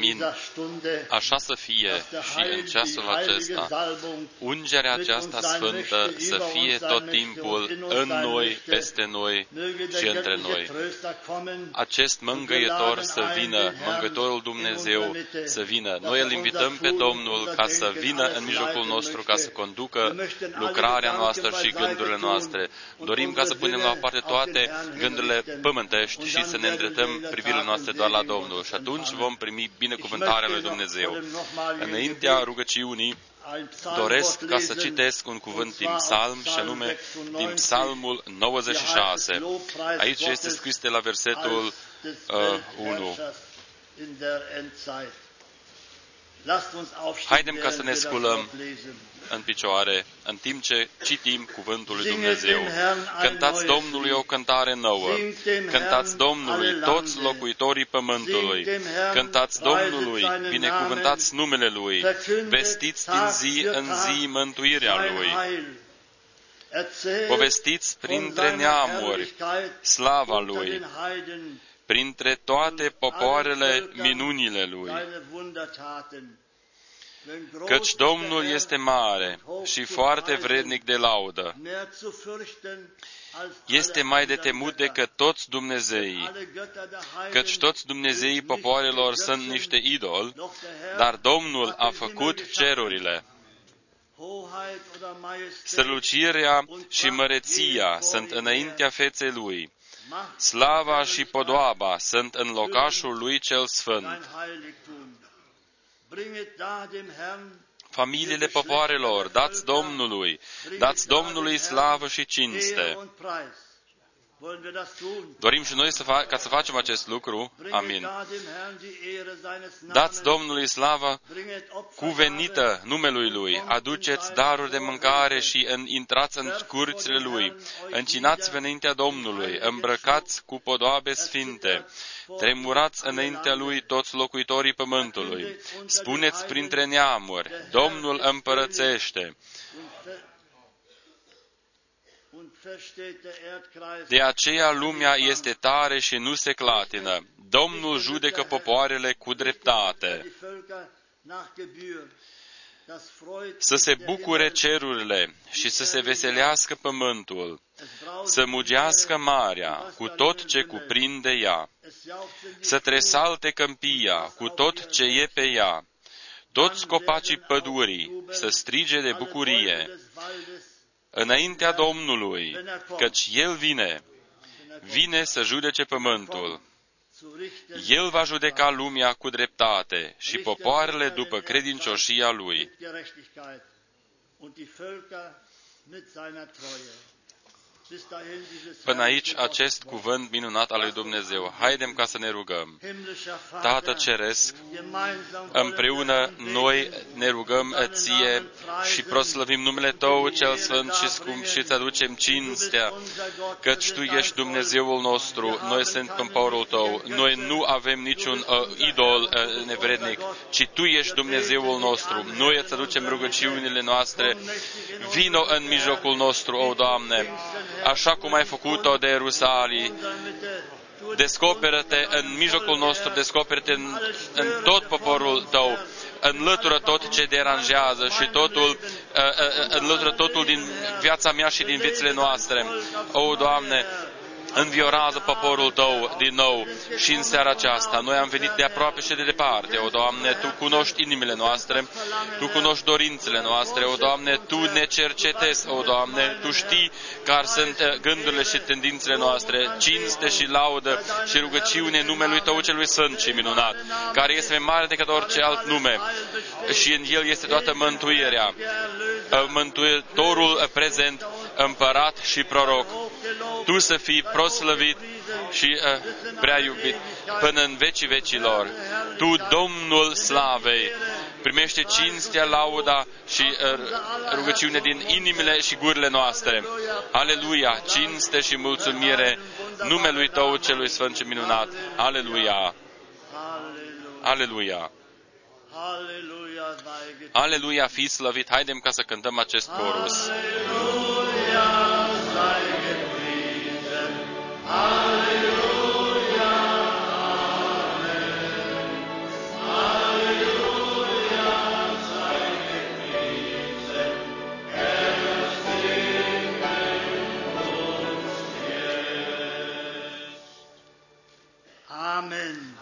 Amin. Așa să fie și în ceasul acesta. Ungerea aceasta sfântă să fie tot timpul în noi, peste noi și între noi. Acest mângâietor să vină, mângâietorul Dumnezeu să vină. Noi îl invităm pe Domnul ca să vină în mijlocul nostru, ca să conducă lucrarea noastră și gândurile noastre. Dorim ca să punem la o parte toate gândurile pământești și să ne îndreptăm privirile noastre doar la Domnul. Și atunci vom primi binecuvântarea lui Dumnezeu. Înaintea rugăciunii, doresc ca să citesc un cuvânt din psalm, și anume din psalmul 96. Aici este scris de la versetul uh, 1. Haidem ca să ne sculăm în picioare în timp ce citim Cuvântul lui Dumnezeu. Cântați Domnului o cântare nouă. Cântați Domnului toți locuitorii pământului. Cântați Domnului, binecuvântați numele Lui. Vestiți din zi în zi mântuirea Lui. Povestiți printre neamuri slava Lui, printre toate popoarele minunile Lui. Căci Domnul este mare și foarte vrednic de laudă. Este mai de temut decât toți Dumnezeii, căci toți Dumnezeii popoarelor sunt niște idoli, dar Domnul a făcut cerurile. Strălucirea și măreția sunt înaintea feței Lui. Slava și podoaba sunt în locașul Lui cel Sfânt. Familiile popoarelor, dați Domnului, dați Domnului slavă și cinste. Dorim și noi să fa- ca să facem acest lucru. Amin. Dați Domnului slavă cuvenită numelui Lui. Aduceți daruri de mâncare și în, intrați în curțile Lui. Încinați înaintea Domnului. Îmbrăcați cu podoabe sfinte. Tremurați înaintea Lui toți locuitorii pământului. Spuneți printre neamuri, Domnul împărățește. De aceea lumea este tare și nu se clatină. Domnul judecă popoarele cu dreptate. Să se bucure cerurile și să se veselească pământul, să mugească marea cu tot ce cuprinde ea, să tresalte câmpia cu tot ce e pe ea, toți copacii pădurii să strige de bucurie, înaintea Domnului, căci El vine, vine să judece pământul. El va judeca lumea cu dreptate și popoarele după credincioșia Lui. Până aici acest cuvânt minunat al lui Dumnezeu. Haidem ca să ne rugăm. Tată Ceresc, împreună noi ne rugăm ție și proslăvim numele Tău cel Sfânt și scump și îți aducem cinstea, căci Tu ești Dumnezeul nostru, noi suntem poporul Tău, noi nu avem niciun uh, idol uh, nevrednic, ci Tu ești Dumnezeul nostru. Noi îți aducem rugăciunile noastre, vino în mijlocul nostru, o Doamne, așa cum ai făcut-o de Ierusalim. Descoperă-te în mijlocul nostru, descoperă-te în, în tot poporul tău, înlătură tot ce deranjează și totul, uh, uh, înlătură totul din viața mea și din viețile noastre. O, Doamne, înviorează poporul Tău din nou și în seara aceasta. Noi am venit de aproape și de departe, o Doamne, Tu cunoști inimile noastre, Tu cunoști dorințele noastre, o Doamne, Tu ne cercetezi, o Doamne, Tu știi care sunt gândurile și tendințele noastre, cinste și laudă și rugăciune numelui Tău celui Sfânt și minunat, care este mai mare decât orice alt nume. Și în El este toată mântuirea, mântuitorul prezent, împărat și proroc. Tu să fii proslăvit și uh, prea iubit până în vecii vecilor. Tu, Domnul Slavei, primește cinstea, lauda și uh, rugăciune din inimile și gurile noastre. Aleluia, cinste și mulțumire numelui Tău celui Sfânt și minunat. Aleluia! Aleluia! Aleluia, fi slăvit! Haidem ca să cântăm acest chorus. Aleluia, Halleluja, Amen.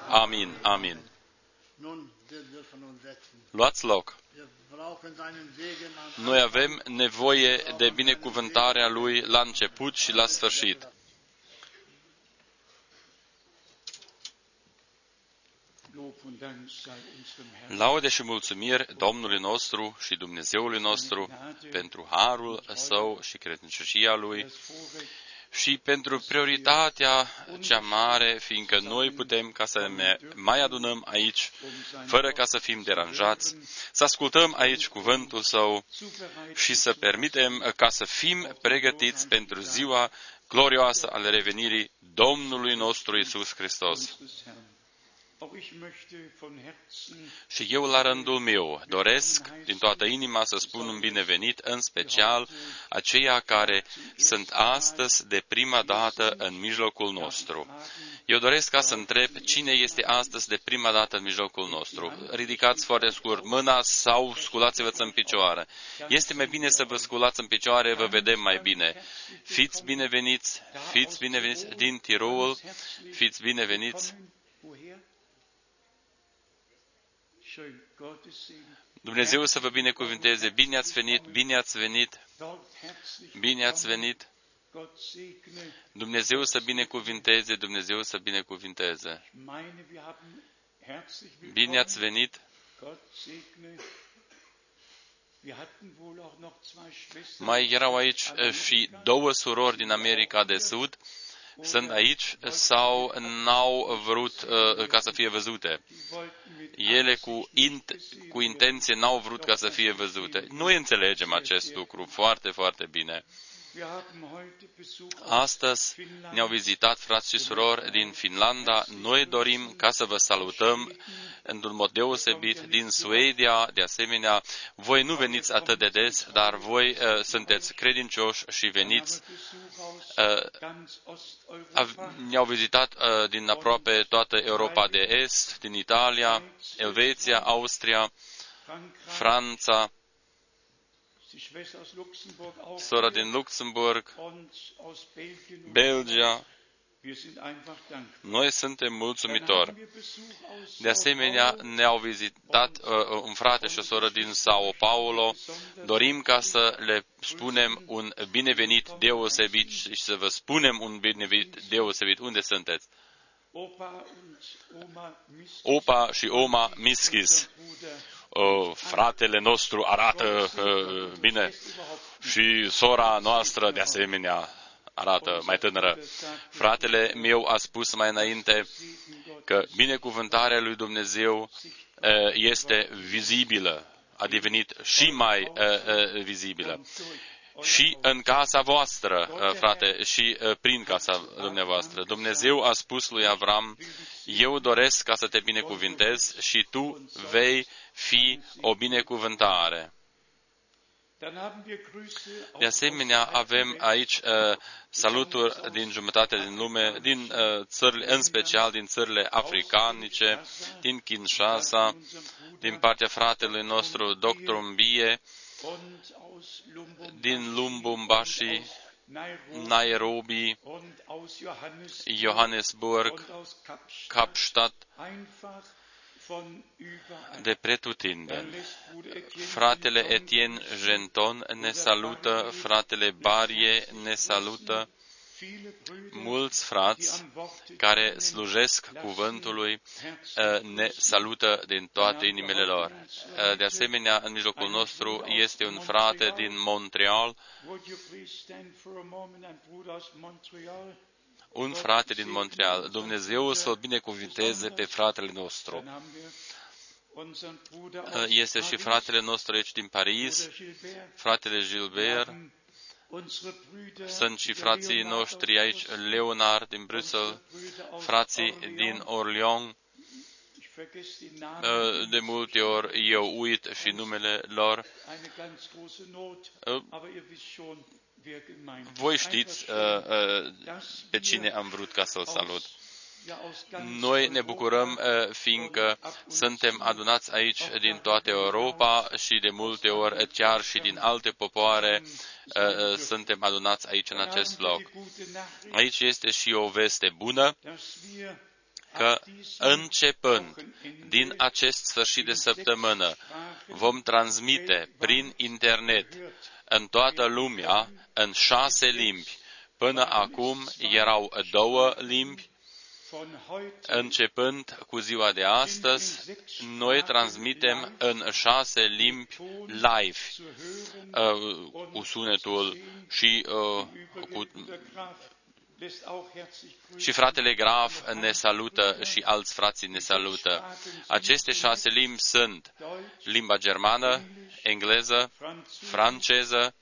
Amin, amin. Luați loc. Noi avem nevoie de binecuvântarea Lui la început și la sfârșit. Laude și mulțumiri Domnului nostru și Dumnezeului nostru pentru harul său și credincioșia lui și pentru prioritatea cea mare, fiindcă noi putem ca să ne mai adunăm aici, fără ca să fim deranjați, să ascultăm aici cuvântul Său și să permitem ca să fim pregătiți pentru ziua glorioasă ale revenirii Domnului nostru Isus Hristos. Și eu, la rândul meu, doresc din toată inima să spun un binevenit, în special aceia care sunt astăzi de prima dată în mijlocul nostru. Eu doresc ca să întreb cine este astăzi de prima dată în mijlocul nostru. Ridicați foarte scurt mâna sau sculați-vă în picioare. Este mai bine să vă sculați în picioare, vă vedem mai bine. Fiți bineveniți, fiți bineveniți din Tirol, fiți bineveniți Dumnezeu să vă binecuvinteze. Bine ați venit, bine ați venit, bine ați venit. Dumnezeu să binecuvinteze, Dumnezeu să binecuvinteze. Bine ați venit. Mai erau aici eh, și două surori din America de Sud sunt aici sau n-au vrut uh, ca să fie văzute. Ele cu, int, cu intenție n-au vrut ca să fie văzute. Noi înțelegem acest lucru foarte, foarte bine. Astăzi ne-au vizitat frați și surori din Finlanda. Noi dorim ca să vă salutăm într-un mod deosebit din Suedia. De asemenea, voi nu veniți atât de des, dar voi uh, sunteți credincioși și veniți. Uh, ne-au vizitat uh, din aproape toată Europa de Est, din Italia, Elveția, Austria, Franța, sora din Luxemburg, Belgia. Noi suntem mulțumitori. De asemenea, ne-au vizitat uh, uh, un frate și o soră din Sao Paulo. Dorim ca să le spunem un binevenit deosebit și să vă spunem un binevenit deosebit. Unde sunteți? Opa și Oma Miskis uh, fratele nostru arată uh, bine și sora noastră de asemenea arată mai tânără. Fratele meu a spus mai înainte că binecuvântarea lui Dumnezeu uh, este vizibilă, a devenit și mai uh, uh, vizibilă și în casa voastră, uh, frate, și uh, prin casa dumneavoastră. Dumnezeu a spus lui Avram, eu doresc ca să te binecuvintez și tu vei fi o binecuvântare. De asemenea, avem aici uh, saluturi din jumătate din lume, din uh, țările, în special din țările africanice, din Kinshasa, din partea fratelui nostru, Dr. Mbie, din Lumbumbashi, Nairobi, Johannesburg, Kapstadt, de pretutindeni. Fratele Etienne Genton ne salută, fratele Barie ne salută, mulți frați care slujesc cuvântului uh, ne salută din toate inimile lor. Uh, de asemenea, în mijlocul nostru este un frate din Montreal, un frate din Montreal. Dumnezeu să-l binecuvinteze pe fratele nostru. Uh, este și fratele nostru aici din Paris, fratele Gilbert, sunt și frații noștri aici, Leonard din Bruxelles, frații din Orléans. De multe ori eu uit și numele lor. Voi știți uh, uh, pe cine am vrut ca să-l salut. Noi ne bucurăm uh, fiindcă suntem adunați aici din toată Europa și de multe ori chiar și din alte popoare uh, uh, suntem adunați aici în acest loc. Aici este și o veste bună că începând din acest sfârșit de săptămână vom transmite prin internet în toată lumea în șase limbi. Până acum erau două limbi, Începând cu ziua de astăzi, noi transmitem în șase limbi live uh, cu sunetul și uh, cu și fratele Graf ne salută și alți frații ne salută. Aceste șase limbi sunt limba germană, engleză, franceză,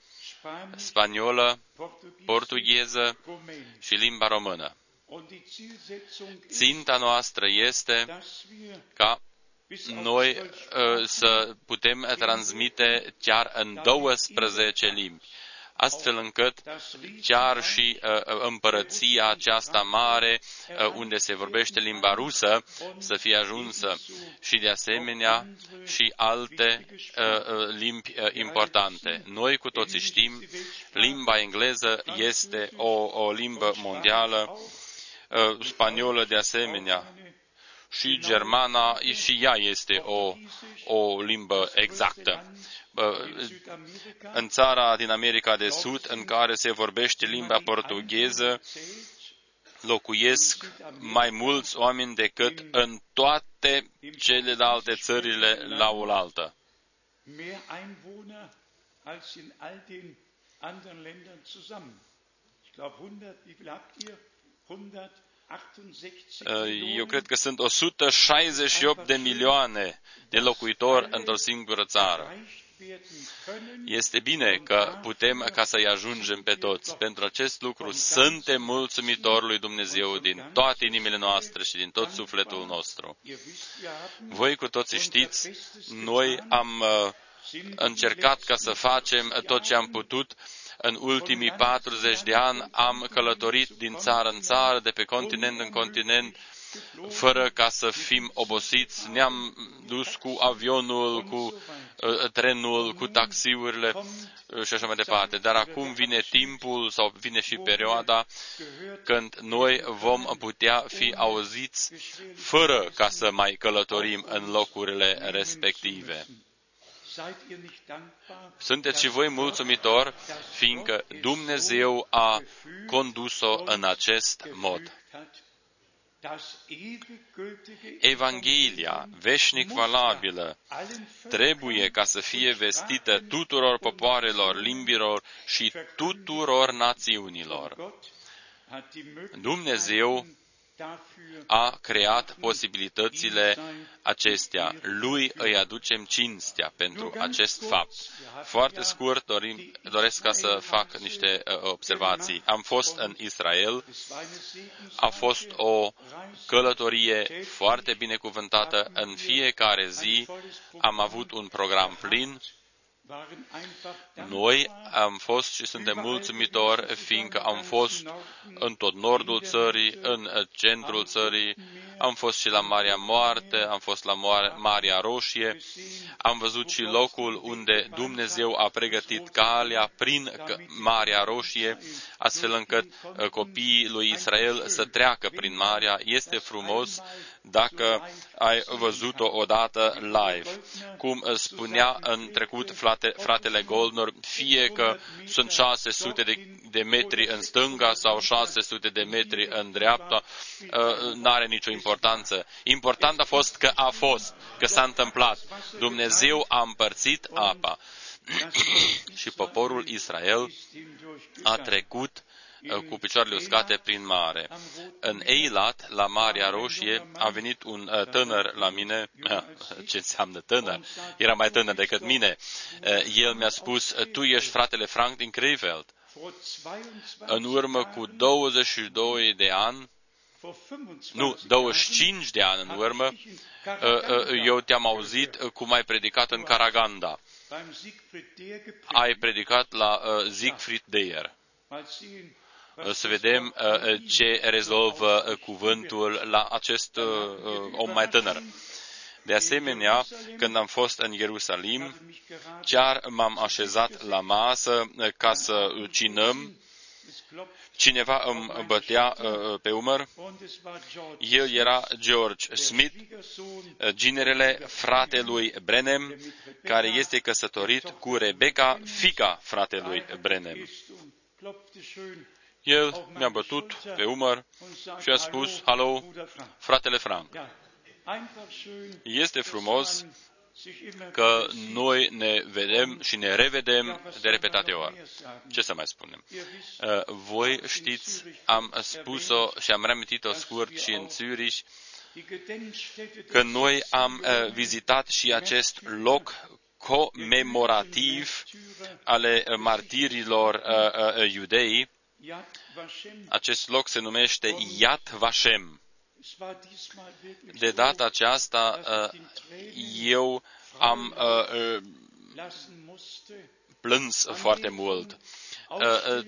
spaniolă, portugheză și limba română. Ținta noastră este ca noi uh, să putem transmite chiar în 12 limbi astfel încât chiar și uh, uh, împărăția aceasta mare, uh, unde se vorbește limba rusă, să fie ajunsă și de asemenea și alte limbi importante. Noi cu toții știm, limba engleză este o, o limbă mondială, spaniolă de asemenea, și germana și ea este o, o limbă exactă. în țara din America de Sud, în care se vorbește limba portugheză, locuiesc mai mulți oameni decât în toate celelalte țările la oaltă. Eu cred că sunt 168 de milioane de locuitori într-o singură țară. Este bine că putem ca să-i ajungem pe toți. Pentru acest lucru suntem mulțumitori lui Dumnezeu din toate inimile noastre și din tot sufletul nostru. Voi cu toții știți, noi am uh, încercat ca să facem tot ce am putut în ultimii 40 de ani am călătorit din țară în țară, de pe continent în continent, fără ca să fim obosiți. Ne-am dus cu avionul, cu uh, trenul, cu taxiurile uh, și așa mai departe. Dar acum vine timpul sau vine și perioada când noi vom putea fi auziți fără ca să mai călătorim în locurile respective. Sunteți și voi mulțumitori, fiindcă Dumnezeu a condus-o în acest mod. Evanghelia, veșnic valabilă, trebuie ca să fie vestită tuturor popoarelor, limbilor și tuturor națiunilor. Dumnezeu a creat posibilitățile acestea. Lui îi aducem cinstea pentru acest fapt. Foarte scurt dorim, doresc ca să fac niște uh, observații. Am fost în Israel, a fost o călătorie foarte binecuvântată. În fiecare zi am avut un program plin noi am fost și suntem mulțumitori, fiindcă am fost în tot nordul țării, în centrul țării, am fost și la Marea Moarte, am fost la Marea Roșie, am văzut și locul unde Dumnezeu a pregătit calea prin Marea Roșie, astfel încât uh, copiii lui Israel să treacă prin Marea. Este frumos dacă ai văzut-o odată live. Cum uh, spunea în trecut frate, fratele Goldner, fie că sunt 600 de, de metri în stânga sau 600 de metri în dreapta, uh, n-are nicio importanță. Important a fost că a fost, că s-a întâmplat. Dumnezeu a împărțit apa și poporul Israel a trecut uh, cu picioarele uscate prin mare. În Eilat, la Marea Roșie, a venit un uh, tânăr la mine, ce înseamnă tânăr? Era mai tânăr decât mine. El mi-a spus, tu ești fratele Frank din Krefeld. În urmă cu 22 de ani, nu, 25 de ani în urmă, uh, uh, eu te-am auzit cum ai predicat în Karaganda. Ai predicat la Siegfried Deyer. Să vedem ce rezolvă cuvântul la acest om mai tânăr. De asemenea, când am fost în Ierusalim, chiar m-am așezat la masă ca să cinăm cineva îmi bătea pe umăr. El era George Smith, ginerele fratelui Brenem, care este căsătorit cu Rebecca, fica fratelui Brenem. El mi-a bătut pe umăr și a spus, Halo, fratele Frank. Este frumos că noi ne vedem și ne revedem de repetate ori. Ce să mai spunem? Uh, voi știți, am spus-o și am reamintit-o scurt și în Zürich, că noi am uh, vizitat și acest loc comemorativ ale martirilor uh, iudei. Acest loc se numește Yad Vashem. De data aceasta, uh, eu am uh, uh, plâns foarte mult.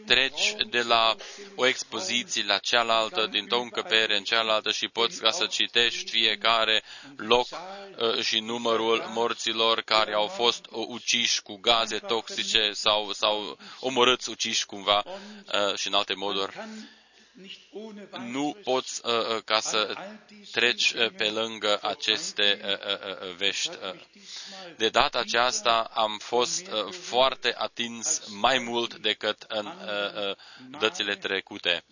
Treci de la o expoziție la cealaltă, din o încăpere în cealaltă și poți ca să citești fiecare loc și numărul morților care au fost uciși cu gaze toxice sau, sau omorâți uciși cumva și în alte moduri nu poți uh, uh, ca să treci uh, pe lângă aceste vești. De data aceasta am fost foarte atins mai mult decât în dățile trecute.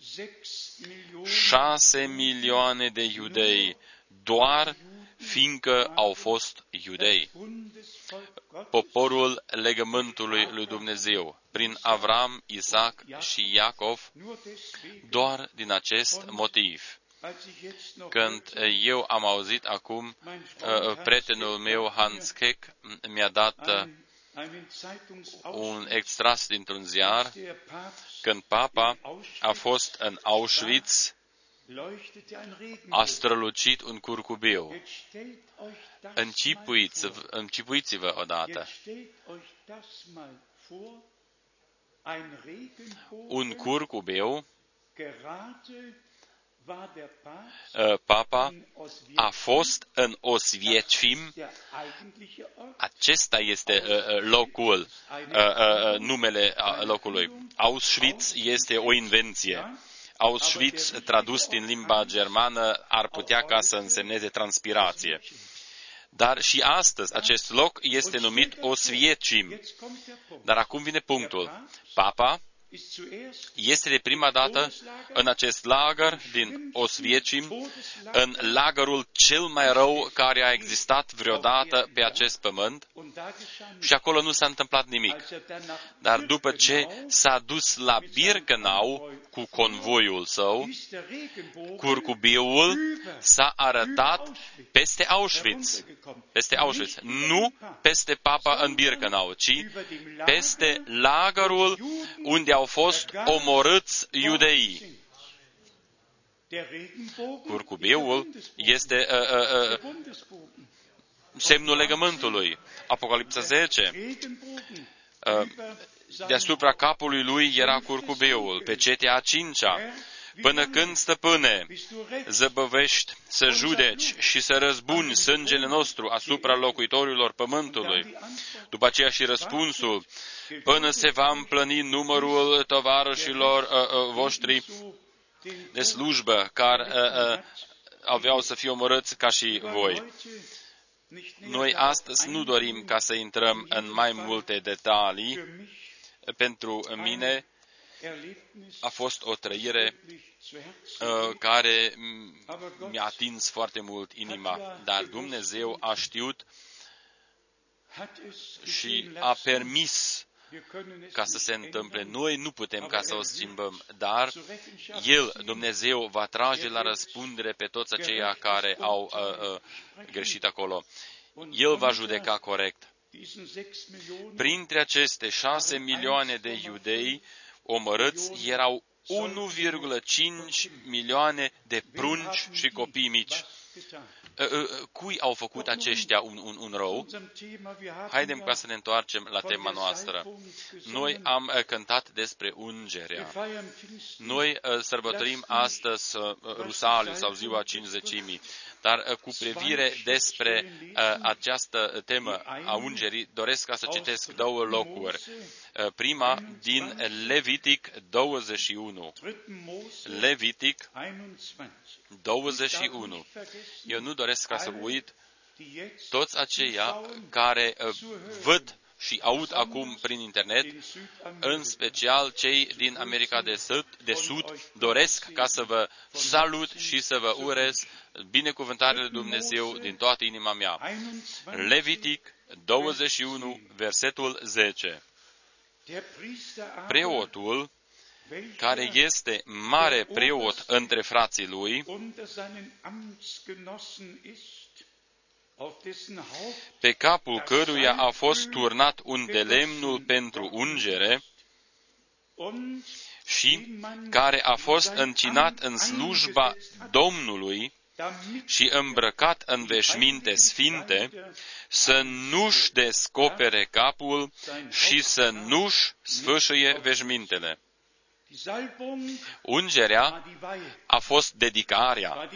Șase milioane de iudei doar fiindcă au fost iudei. Poporul legământului lui Dumnezeu, prin Avram, Isaac și Iacov, doar din acest motiv. Când eu am auzit acum, uh, prietenul meu, Hans Keck, mi-a dat uh, un extras dintr-un ziar, când papa a fost în Auschwitz, a strălucit un curcubiu. Închipuiți, închipuiți-vă odată. Un curcubiu ă, Papa a fost în Osviecim. Acesta este ă, ă, locul, numele locului. Auschwitz este o invenție. Auschwitz, tradus din limba germană, ar putea ca să însemneze transpirație. Dar și astăzi acest loc este numit Osviecim. Dar acum vine punctul. Papa este de prima dată în acest lagăr din Osviecim, în lagărul cel mai rău care a existat vreodată pe acest pământ și acolo nu s-a întâmplat nimic. Dar după ce s-a dus la Birkenau cu convoiul său, curcubiul s-a arătat peste Auschwitz. Peste Auschwitz. Nu peste Papa în Birkenau, ci peste lagărul unde au fost omorâți iudeii. Curcubiul este uh, uh, uh, semnul legământului. Apocalipsa 10. Uh, deasupra capului lui era curcubiul. Pe cetea a cincea Până când, stăpâne, zăbăvești să judeci și să răzbuni sângele nostru asupra locuitorilor pământului? După aceea și răspunsul, până se va împlăni numărul tovarășilor uh, uh, voștri de slujbă care uh, uh, aveau să fie omorâți ca și voi. Noi astăzi nu dorim ca să intrăm în mai multe detalii. Pentru mine a fost o trăire uh, care mi-a atins foarte mult inima, dar Dumnezeu a știut și a permis ca să se întâmple. Noi nu putem ca să o schimbăm, dar El, Dumnezeu, va trage la răspundere pe toți aceia care au uh, uh, greșit acolo. El va judeca corect. Printre aceste șase milioane de iudei omorâți erau 1,5 milioane de prunci și copii mici. Ă, ă, cui au făcut aceștia un, un, un rău? Haidem ca să ne întoarcem la tema noastră. Noi am ă, cântat despre ungerea. Noi sărbătorim astăzi Rusaliu sau ziua cinzecimii. Dar cu privire despre această temă a ungerii, doresc ca să citesc două locuri. Uh, prima din Levitic 21. Levitic 21. Eu nu doresc ca să uit toți aceia care uh, văd și aud acum prin internet, în special cei din America de Sud, de Sud, doresc ca să vă salut și să vă urez binecuvântarea lui Dumnezeu din toată inima mea. Levitic 21, versetul 10. Preotul, care este mare preot între frații lui, pe capul căruia a fost turnat un de lemnul pentru ungere și care a fost încinat în slujba Domnului și îmbrăcat în veșminte sfinte, să nu-și descopere capul și să nu-și sfâșie veșmintele. Ungerea a fost dedicarea.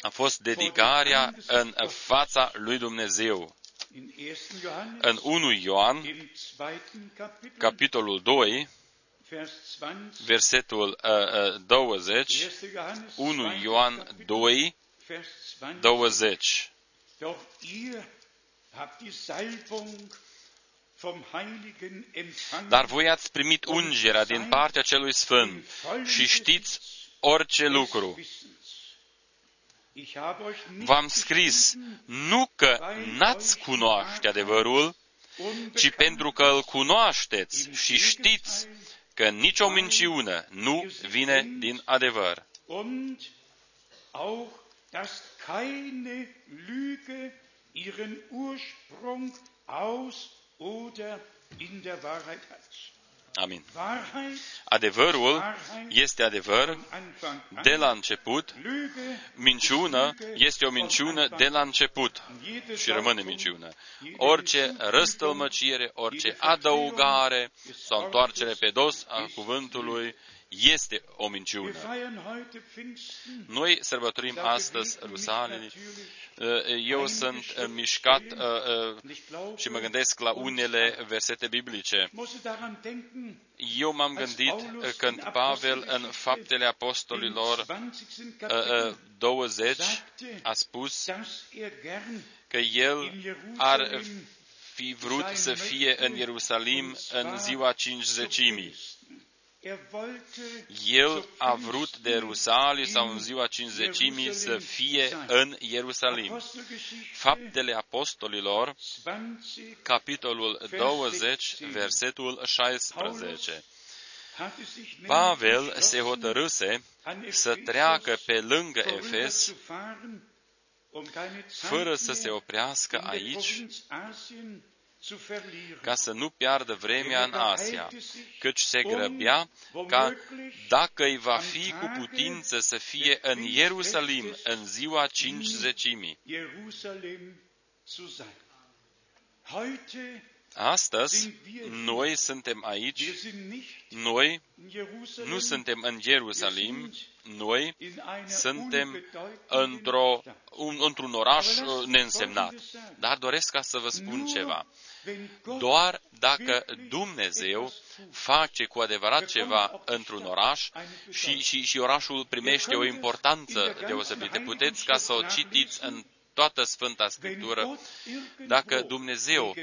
A fost dedicarea în fața lui Dumnezeu. În 1 Ioan, capitolul 2, versetul uh, 20, 1 Ioan 2, 20. Dar voi ați primit ungerea din partea celui Sfânt și știți orice lucru. V-am scris nu că n-ați cunoaște adevărul, ci pentru că îl cunoașteți și știți că nicio minciună nu vine din adevăr. dass keine Lüge ihren Ursprung aus Amin. Adevărul este adevăr de la început, minciună este o minciună de la început și rămâne minciună. Orice răstălmăcire, orice adăugare sau întoarcere pe dos a cuvântului este o minciună. Noi sărbătorim astăzi Rusalii. Eu sunt mișcat și mă gândesc la unele versete biblice. Eu m-am gândit când Pavel în Faptele Apostolilor 20 a spus că el ar fi vrut să fie în Ierusalim în ziua cincizecimii. El a vrut de Rusalii sau în ziua cinzecimii să fie în Ierusalim. Faptele Apostolilor, capitolul 20, versetul 16. Pavel se hotărâse să treacă pe lângă Efes fără să se oprească aici ca să nu piardă vremea în Asia, căci se grăbea ca, dacă îi va fi cu putință să fie în Ierusalim în ziua cincizecimii. Astăzi, noi suntem aici, noi nu suntem în Ierusalim, noi suntem într-o, un, într-un oraș uh, neînsemnat. Dar doresc ca să vă spun ceva. Doar dacă Dumnezeu face cu adevărat ceva într-un oraș și, și, și orașul primește o importanță deosebită, puteți ca să o citiți în toată Sfânta Scriptură, dacă Dumnezeu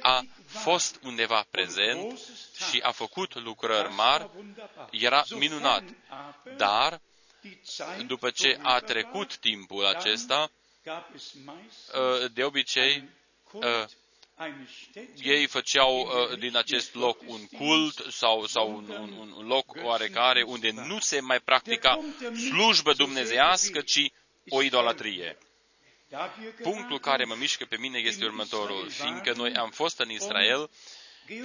a fost undeva prezent și a făcut lucrări mari, era minunat. Dar, după ce a trecut timpul acesta, de obicei, ei făceau uh, din acest loc un cult sau, sau un, un, un loc oarecare unde nu se mai practica slujbă dumnezească, ci o idolatrie. Punctul care mă mișcă pe mine este următorul, fiindcă noi am fost în Israel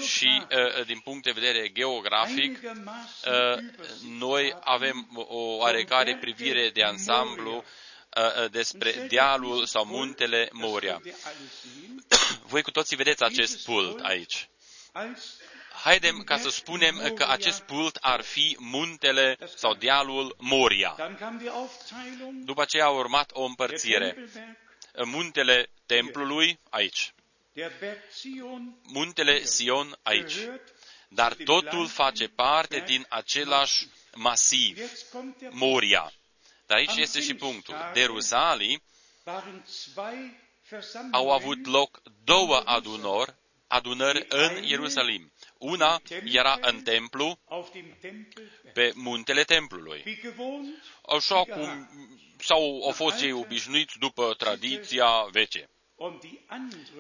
și uh, din punct de vedere geografic, uh, noi avem o oarecare privire de ansamblu despre dealul sau muntele Moria. Voi cu toții vedeți acest pult aici. Haidem ca să spunem că acest pult ar fi muntele sau dealul Moria. După aceea a urmat o împărțire. Muntele templului aici. Muntele Sion aici. dar totul face parte din același masiv, Moria. Dar aici este și punctul. De Rusalii au avut loc două adunări, adunări în Ierusalim. Una era în templu, pe muntele templului. Așa cum sau au fost ei obișnuiți după tradiția veche.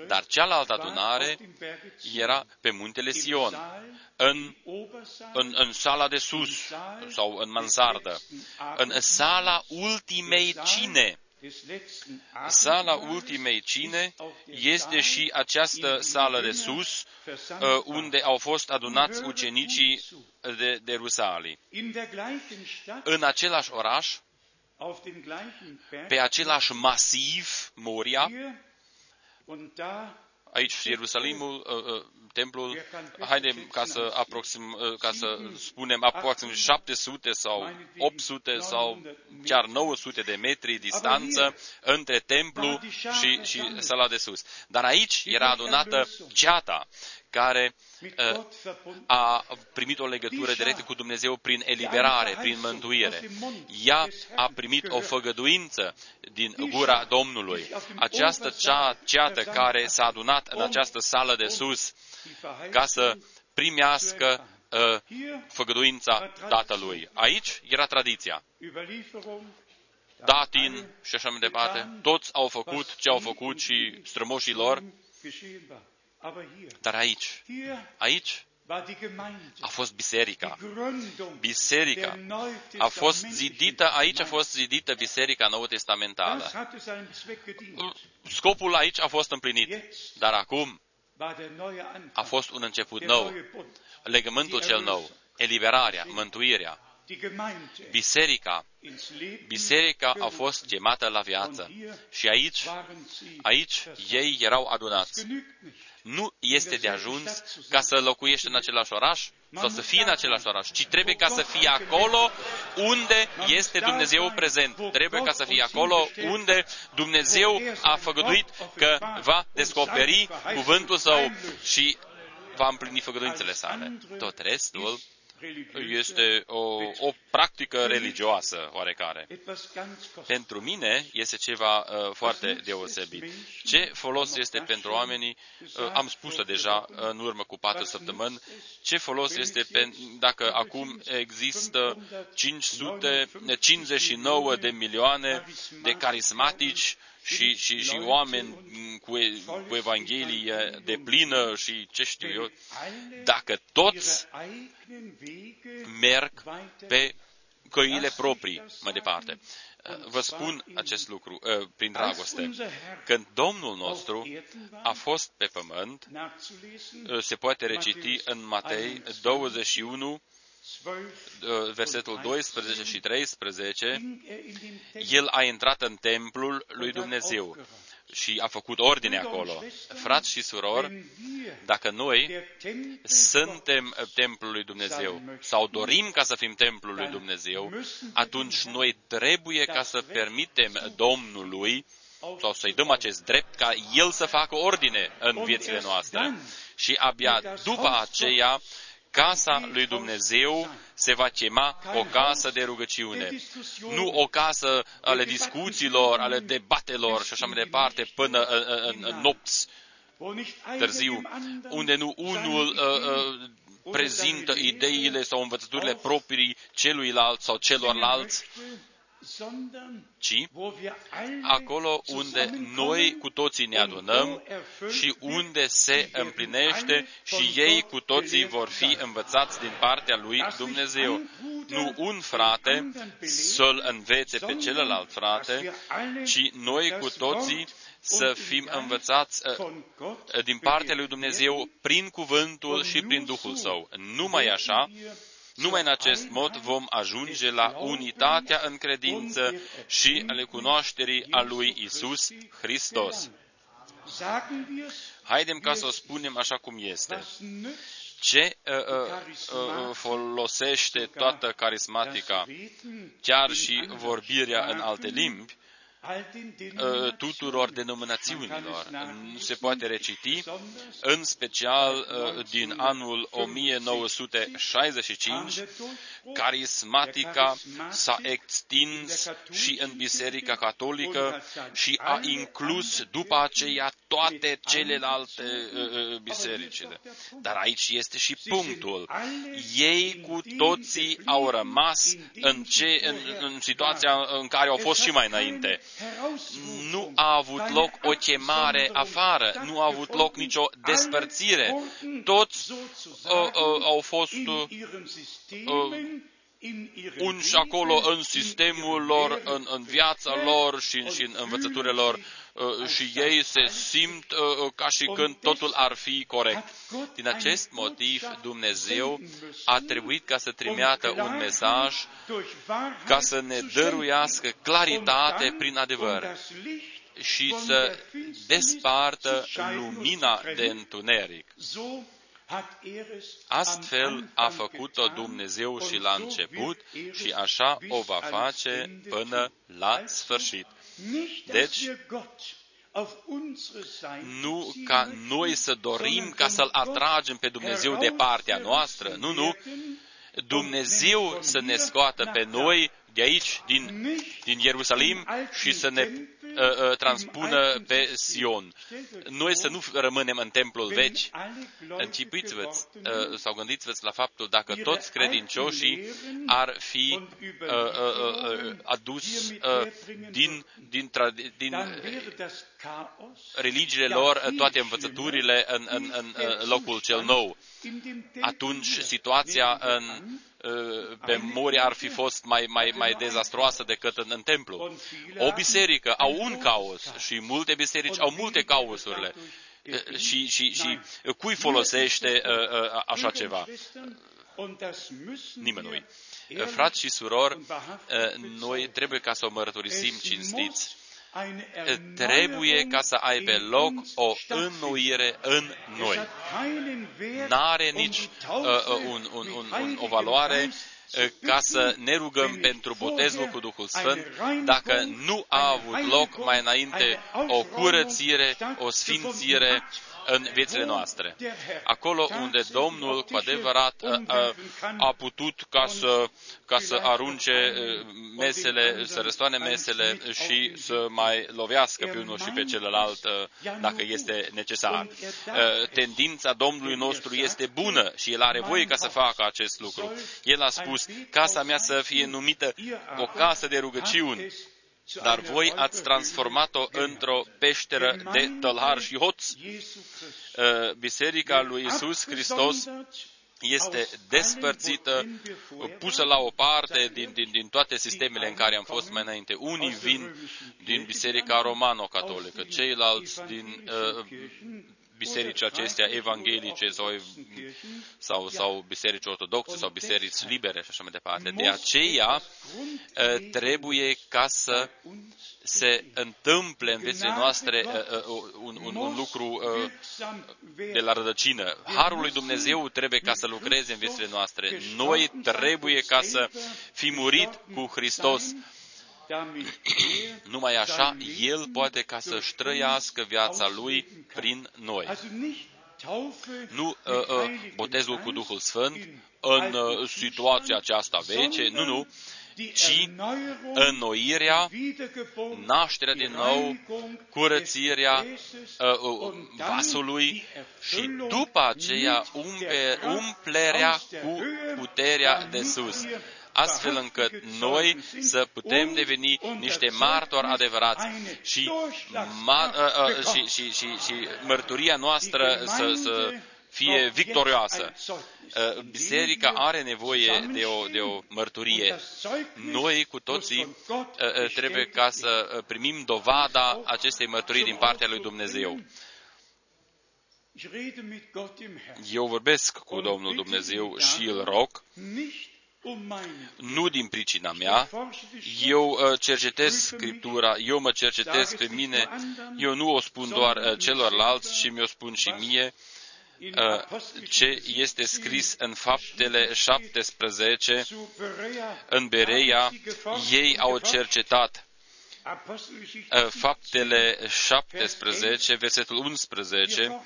Dar cealaltă adunare era pe muntele Sion, în, în, în sala de sus sau în mansardă, în sala ultimei cine. Sala ultimei cine este și această sală de sus, uh, unde au fost adunați ucenicii de, de Rusalii. În același oraș, pe același masiv, Moria, aici Ierusalimul, uh, uh, templul, haidem ca să, aproxim, uh, ca să spunem aproxim 700 sau 800 sau chiar 900 de metri distanță între templu și, și sala de sus. Dar aici era adunată ceata care uh, a primit o legătură directă cu Dumnezeu prin eliberare, prin mântuire. Ea a primit o făgăduință din gura Domnului. Această cea, ceată care s-a adunat în această sală de sus ca să primească uh, făgăduința Tatălui. Aici era tradiția. Datin și așa mai departe, toți au făcut ce au făcut și strămoșii lor, dar aici, aici a fost biserica. Biserica a fost zidită, aici a fost zidită biserica nouă testamentală. Scopul aici a fost împlinit, dar acum a fost un început nou, legământul cel nou, eliberarea, mântuirea. Biserica, biserica a fost chemată la viață. Și aici, aici ei erau adunați. Nu este de ajuns ca să locuiești în același oraș sau să fii în același oraș, ci trebuie ca să fii acolo unde este Dumnezeu prezent. Trebuie ca să fii acolo unde Dumnezeu a făgăduit că va descoperi cuvântul său și va împlini făgăduințele sale. Tot restul este o, o practică religioasă oarecare. Pentru mine este ceva uh, foarte deosebit. Ce folos este pentru oamenii, uh, am spus-o deja în urmă cu patru săptămâni, ce folos este pe, dacă acum există 559 de milioane de carismatici și, și, și oameni cu, cu Evanghelie de plină și ce știu eu, dacă toți merg pe căile proprii mai departe. Vă spun acest lucru uh, prin dragoste. Când Domnul nostru a fost pe pământ, uh, se poate reciti în Matei 21, Uh, versetul 12 și 13, el a intrat în templul lui Dumnezeu și a făcut ordine acolo. Frați și surori, dacă noi suntem templul lui Dumnezeu sau dorim ca să fim templul lui Dumnezeu, atunci noi trebuie ca să permitem Domnului sau să-i dăm acest drept ca El să facă ordine în viețile noastre. Și abia după aceea casa lui Dumnezeu se va chema o casă de rugăciune. Nu o casă ale discuțiilor, ale debatelor și așa mai departe până în, în, în nopți târziu, unde nu unul uh, uh, prezintă ideile sau învățăturile proprii celuilalt sau celorlalți, ci acolo unde noi cu toții ne adunăm și unde se împlinește și ei cu toții vor fi învățați din partea lui Dumnezeu. Nu un frate să-l învețe pe celălalt frate, ci noi cu toții să fim învățați uh, din partea lui Dumnezeu prin cuvântul și prin Duhul Său. Numai așa numai în acest mod vom ajunge la unitatea în credință și ale cunoașterii a lui Isus Hristos. Haidem ca să o spunem așa cum este. Ce uh, uh, uh, folosește toată carismatica, chiar și vorbirea în alte limbi, uh, tuturor denominațiunilor. Se poate reciti, în special uh, din anul 1965, carismatica s-a extins și în Biserica Catolică și a inclus după aceea toate celelalte uh, bisericile. Dar aici este și punctul. Ei cu toții au rămas în, ce, în, în situația în care au fost și mai înainte. Nu a avut loc o chemare afară, nu a avut loc nicio despărțire. Toți uh, uh, au fost uh, uh, unși acolo în sistemul lor, în, în viața lor și, și în învățăturile lor uh, și ei se simt uh, uh, ca și când totul ar fi corect. Din acest motiv, Dumnezeu a trebuit ca să trimiată un mesaj ca să ne dăruiască claritate prin adevăr și să despartă lumina de întuneric. Astfel a făcut-o Dumnezeu și la început și așa o va face până la sfârșit. Deci, nu ca noi să dorim ca să-L atragem pe Dumnezeu de partea noastră, nu, nu, Dumnezeu să ne scoată pe noi de aici, din, din Ierusalim, și să ne uh, uh, transpună pe Sion. Noi să nu rămânem în templul vechi. Închipuiți-vă uh, sau gândiți-vă la faptul dacă toți credincioșii ar fi uh, uh, uh, adus uh, din, din, tra- din religiile lor toate învățăturile în, în, în locul cel nou. Atunci situația în pe muri ar fi fost mai, mai, mai dezastroasă decât în, în templu. O biserică au un caos și multe biserici au multe caosurile. Și, și, și cui folosește așa ceva? Nimănui. Frați și surori, noi trebuie ca să o mărturisim cinstiți trebuie ca să aibă loc o înnoire în noi. N-are nici uh, uh un, un, un, un, o valoare uh, ca să ne rugăm pentru botezul cu Duhul Sfânt, dacă nu a avut loc mai înainte o curățire, o sfințire în viețile noastre. Acolo unde Domnul cu adevărat a, a putut ca să, ca să arunce mesele, să răstoane mesele și să mai lovească pe unul și pe celălalt dacă este necesar. Tendința Domnului nostru este bună și El are voie ca să facă acest lucru. El a spus, casa mea să fie numită o casă de rugăciuni dar voi ați transformat-o într-o peșteră de tălhar și hoț. Uh, Biserica lui Isus Hristos este despărțită, pusă la o parte din, din, din toate sistemele în care am fost mai înainte. Unii vin din Biserica Romano-Catolică, ceilalți din uh, biserici acestea evanghelice sau, sau, sau biserici ortodoxe sau biserici libere și așa mai departe. De aceea ă, trebuie ca să se întâmple în viețile noastre ă, ă, un, un, un lucru de la rădăcină. Harul lui Dumnezeu trebuie ca să lucreze în viețile noastre. Noi trebuie ca să fim murit cu Hristos numai așa El poate ca să-și trăiască viața Lui prin noi. Nu uh, uh, botezul cu Duhul Sfânt în uh, situația aceasta vece, nu, nu, ci înnoirea, nașterea din nou, curățirea uh, uh, vasului și după aceea umple, umplerea cu puterea de sus astfel încât noi să putem deveni niște martori adevărați și, ma, uh, uh, și, și, și, și mărturia noastră să, să fie victorioasă. Biserica are nevoie de o, de o mărturie. Noi cu toții trebuie ca să primim dovada acestei mărturii din partea lui Dumnezeu. Eu vorbesc cu Domnul Dumnezeu și îl rog nu din pricina mea, eu uh, cercetez Scriptura, eu mă cercetez pe mine, eu nu o spun doar uh, celorlalți, ci mi-o spun și mie, uh, ce este scris în faptele 17, în Bereia, ei au cercetat Faptele 17, versetul 11,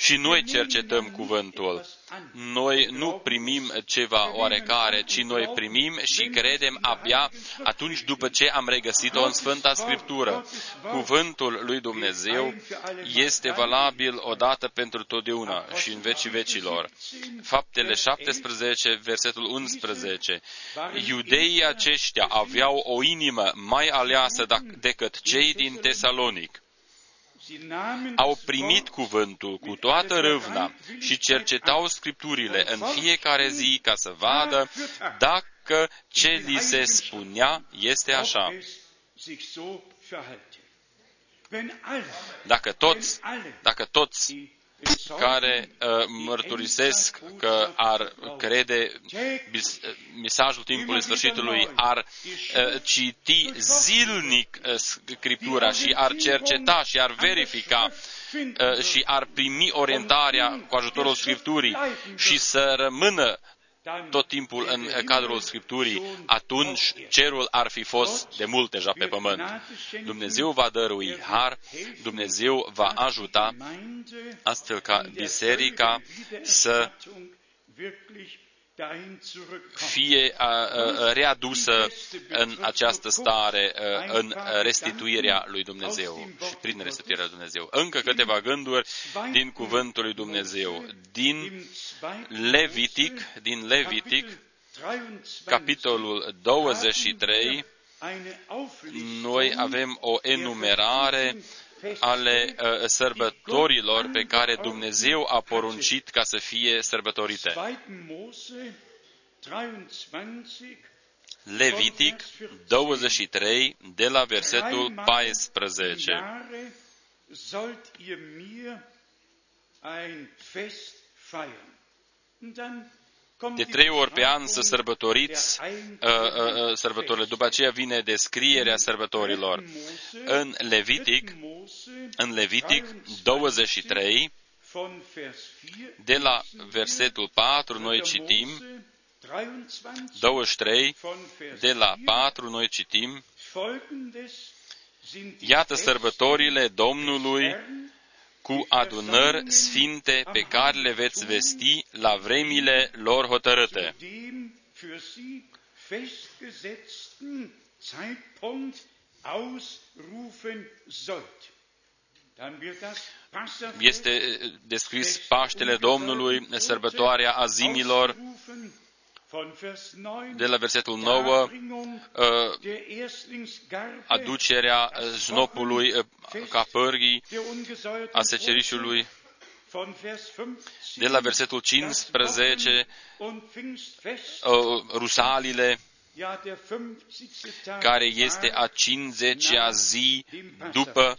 și noi cercetăm cuvântul. Noi nu primim ceva oarecare, ci noi primim și credem abia atunci după ce am regăsit-o în Sfânta Scriptură. Cuvântul lui Dumnezeu este valabil odată pentru totdeauna și în vecii vecilor. Faptele 17, versetul 11. Iudeii aceștia aveau o inimă mai aleasă decât cei din Tesalonic au primit cuvântul cu toată râvna și cercetau scripturile în fiecare zi ca să vadă dacă ce li se spunea este așa. Dacă toți, dacă toți care uh, mărturisesc că ar crede mesajul timpului sfârșitului, ar uh, citi zilnic uh, Scriptura și ar cerceta și ar verifica uh, și ar primi orientarea cu ajutorul Scripturii și să rămână tot timpul în cadrul Scripturii, atunci cerul ar fi fost de mult deja pe pământ. Dumnezeu va dărui har, Dumnezeu va ajuta astfel ca biserica să fie readusă în această stare, în restituirea lui Dumnezeu și prin restituirea lui Dumnezeu. Încă câteva gânduri din cuvântul lui Dumnezeu, din Levitic, din Levitic, capitolul 23, noi avem o enumerare ale uh, sărbătorilor pe care Dumnezeu a poruncit ca să fie sărbătorite. Levitic 23, de la versetul 14. De trei ori pe an să sărbătoriți uh, uh, uh, sărbătorile. După aceea vine descrierea sărbătorilor. În Levitic, în Levitic 23, de la versetul 4, noi citim, 23, de la 4, noi citim, Iată sărbătorile Domnului cu adunări sfinte pe care le veți vesti la vremile lor hotărâte. Este eh, descris Paștele Domnului, sărbătoarea azimilor, de la versetul 9, uh, aducerea znopului uh, ca pârghii a secerișului, de la versetul 15, uh, rusalile, care este a 50-a zi după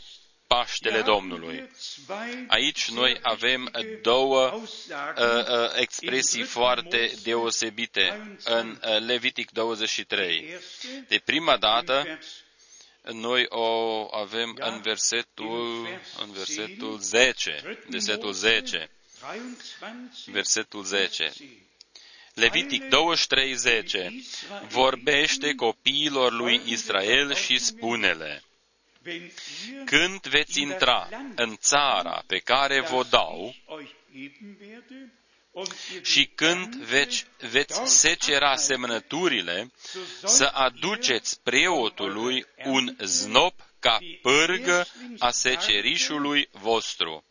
Paștele Domnului. Aici noi avem două uh, uh, expresii foarte deosebite. în uh, Levitic 23. De prima dată, noi o avem în versetul, în versetul 10, versetul 10, versetul 10. Levitic 23:10 vorbește copiilor lui Israel și spune-le, când veți intra în țara pe care vă dau și când veți, veți secera semnăturile, să aduceți preotului un znop ca pârgă a secerișului vostru.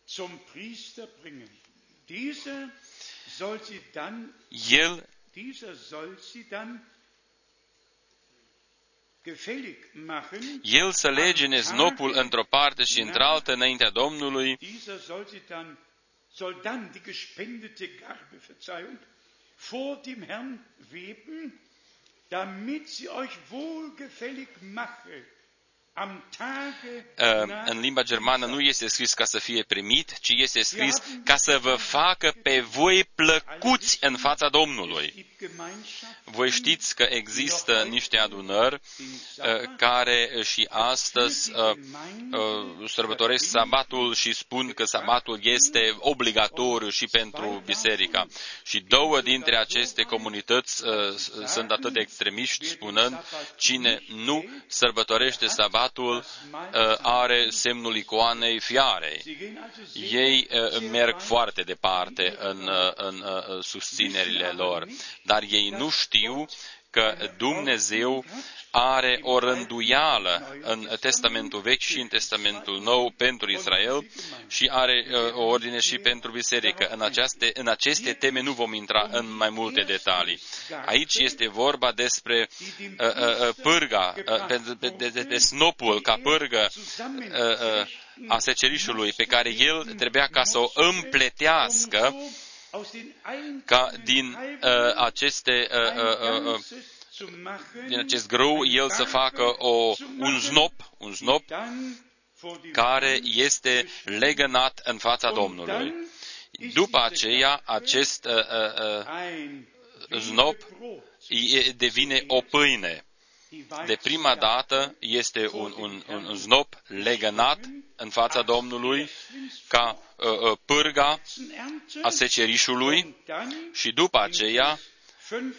El el să legene znopul într-o parte și într-altă înaintea Domnului, soll dann die gespendete Garbe, Verzeihung, vor dem Herrn weben, damit sie euch wohlgefällig mache în limba germană nu este scris ca să fie primit, ci este scris ca să vă facă pe voi plăcuți în fața Domnului. Voi știți că există niște adunări uh, care și astăzi uh, uh, sărbătoresc sabatul și spun că sabatul este obligatoriu și pentru biserica. Și două dintre aceste comunități sunt atât de extremiști spunând cine nu sărbătorește sabatul are semnul icoanei fiarei. Ei merg foarte departe în, în susținerile lor, dar ei nu știu că Dumnezeu are o rânduială în Testamentul Vechi și în Testamentul Nou pentru Israel și are uh, o ordine și pentru biserică. În aceste, în aceste teme nu vom intra în mai multe detalii. Aici este vorba despre uh, uh, uh pârga, uh, de, de, de, de snopul ca pârgă uh, uh, a secerișului pe care el trebuia ca să o împletească ca din uh, aceste uh, uh, uh, uh din acest grâu el să facă o, un znop, un znop care este legănat în fața Domnului. După aceea, acest uh, uh, uh, znop devine o pâine. De prima dată este un, un, un znop legănat în fața Domnului ca uh, uh, pârga a secerișului și după aceea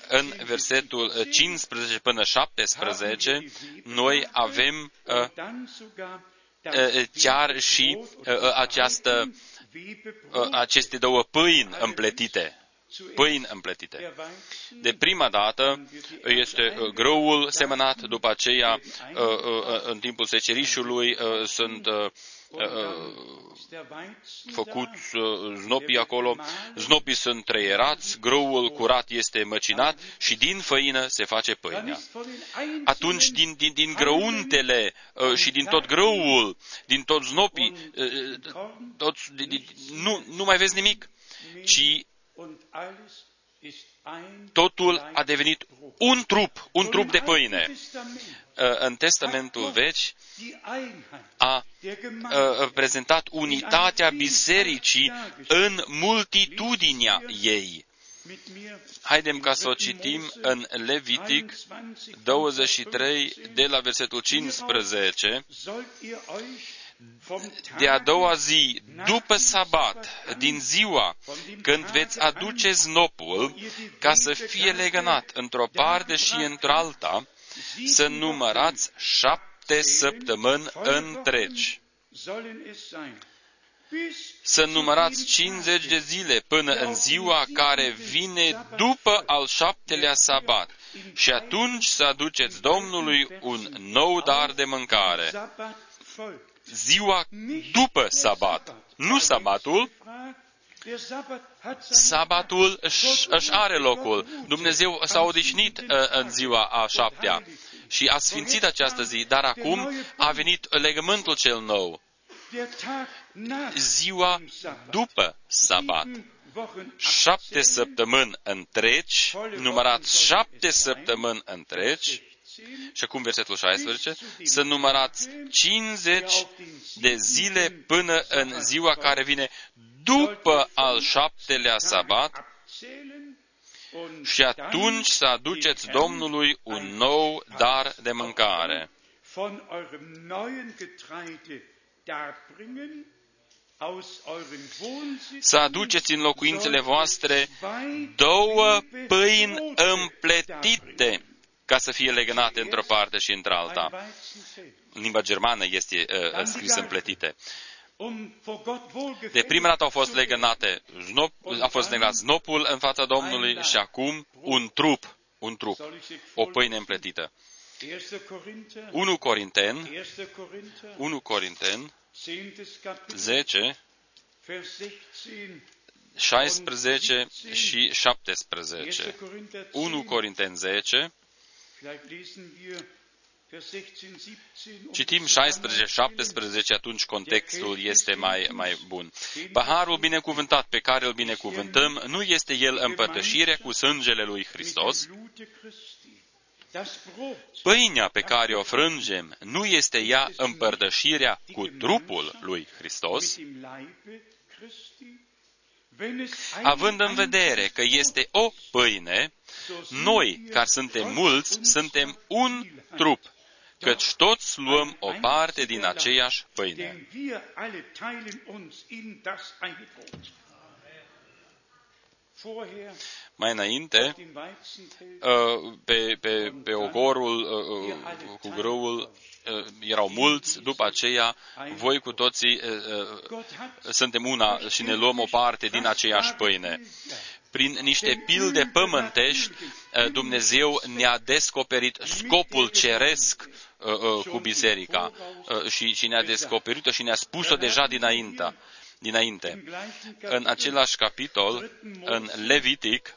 în versetul 15 până 17, noi avem uh, uh, chiar și uh, această, aceste două pâini împletite. Pâini împletite. De prima dată este grăul semănat, după aceea, în timpul secerișului, sunt făcut znopii acolo, znopii sunt treierați, grăul curat este măcinat și din făină se face pâinea. Atunci din, din, din grăuntele și din tot grăul, din tot znopii, tot, nu, nu mai vezi nimic, ci totul a devenit un trup, un trup de pâine. În Testamentul Vechi a prezentat unitatea bisericii în multitudinea ei. Haidem ca să o citim în Levitic 23, de la versetul 15 de a doua zi, după sabat, din ziua când veți aduce znopul ca să fie legănat într-o parte și într-alta, să numărați șapte săptămâni întregi. Să numărați 50 de zile până în ziua care vine după al șaptelea sabat. și atunci să aduceți Domnului un nou dar de mâncare ziua după sabat, nu sabatul. Sabatul își, își are locul. Dumnezeu s-a odihnit uh, în ziua a șaptea și a sfințit această zi, dar acum a venit legământul cel nou. Ziua după sabat. Șapte săptămâni întregi, numărați șapte săptămâni întregi, și acum versetul 16, să numărați 50 de zile până în ziua care vine după al șaptelea sabat. și atunci să aduceți Domnului un nou dar de mâncare. Să aduceți în locuințele voastre două pâini împletite ca să fie legănate într-o parte și într-alta. În limba germană este uh, scris împletite. De prima dată au fost legănate, znop, a fost legat znopul în fața Domnului și acum un trup, un trup, o pâine împletită. 1 Corinten, 1 Corinten, 10, 16 și 17. 1 Corinten 10, Citim 16-17, atunci contextul este mai, mai bun. Paharul binecuvântat pe care îl binecuvântăm nu este el împărtășire cu sângele lui Hristos? Pâinea pe care o frângem nu este ea împărtășirea cu trupul lui Hristos? Având în vedere că este o pâine, noi, care suntem mulți, suntem un trup, căci toți luăm o parte din aceeași pâine. Mai înainte, uh, pe, pe, pe ogorul uh, uh, cu grâul erau mulți, după aceea voi cu toții suntem una și ne luăm o parte din aceeași pâine. Prin niște pilde pământești, Dumnezeu ne-a descoperit scopul ceresc cu biserica. și, și ne-a descoperit-o și ne-a spus-o deja dinainte dinainte. În același capitol, în Levitic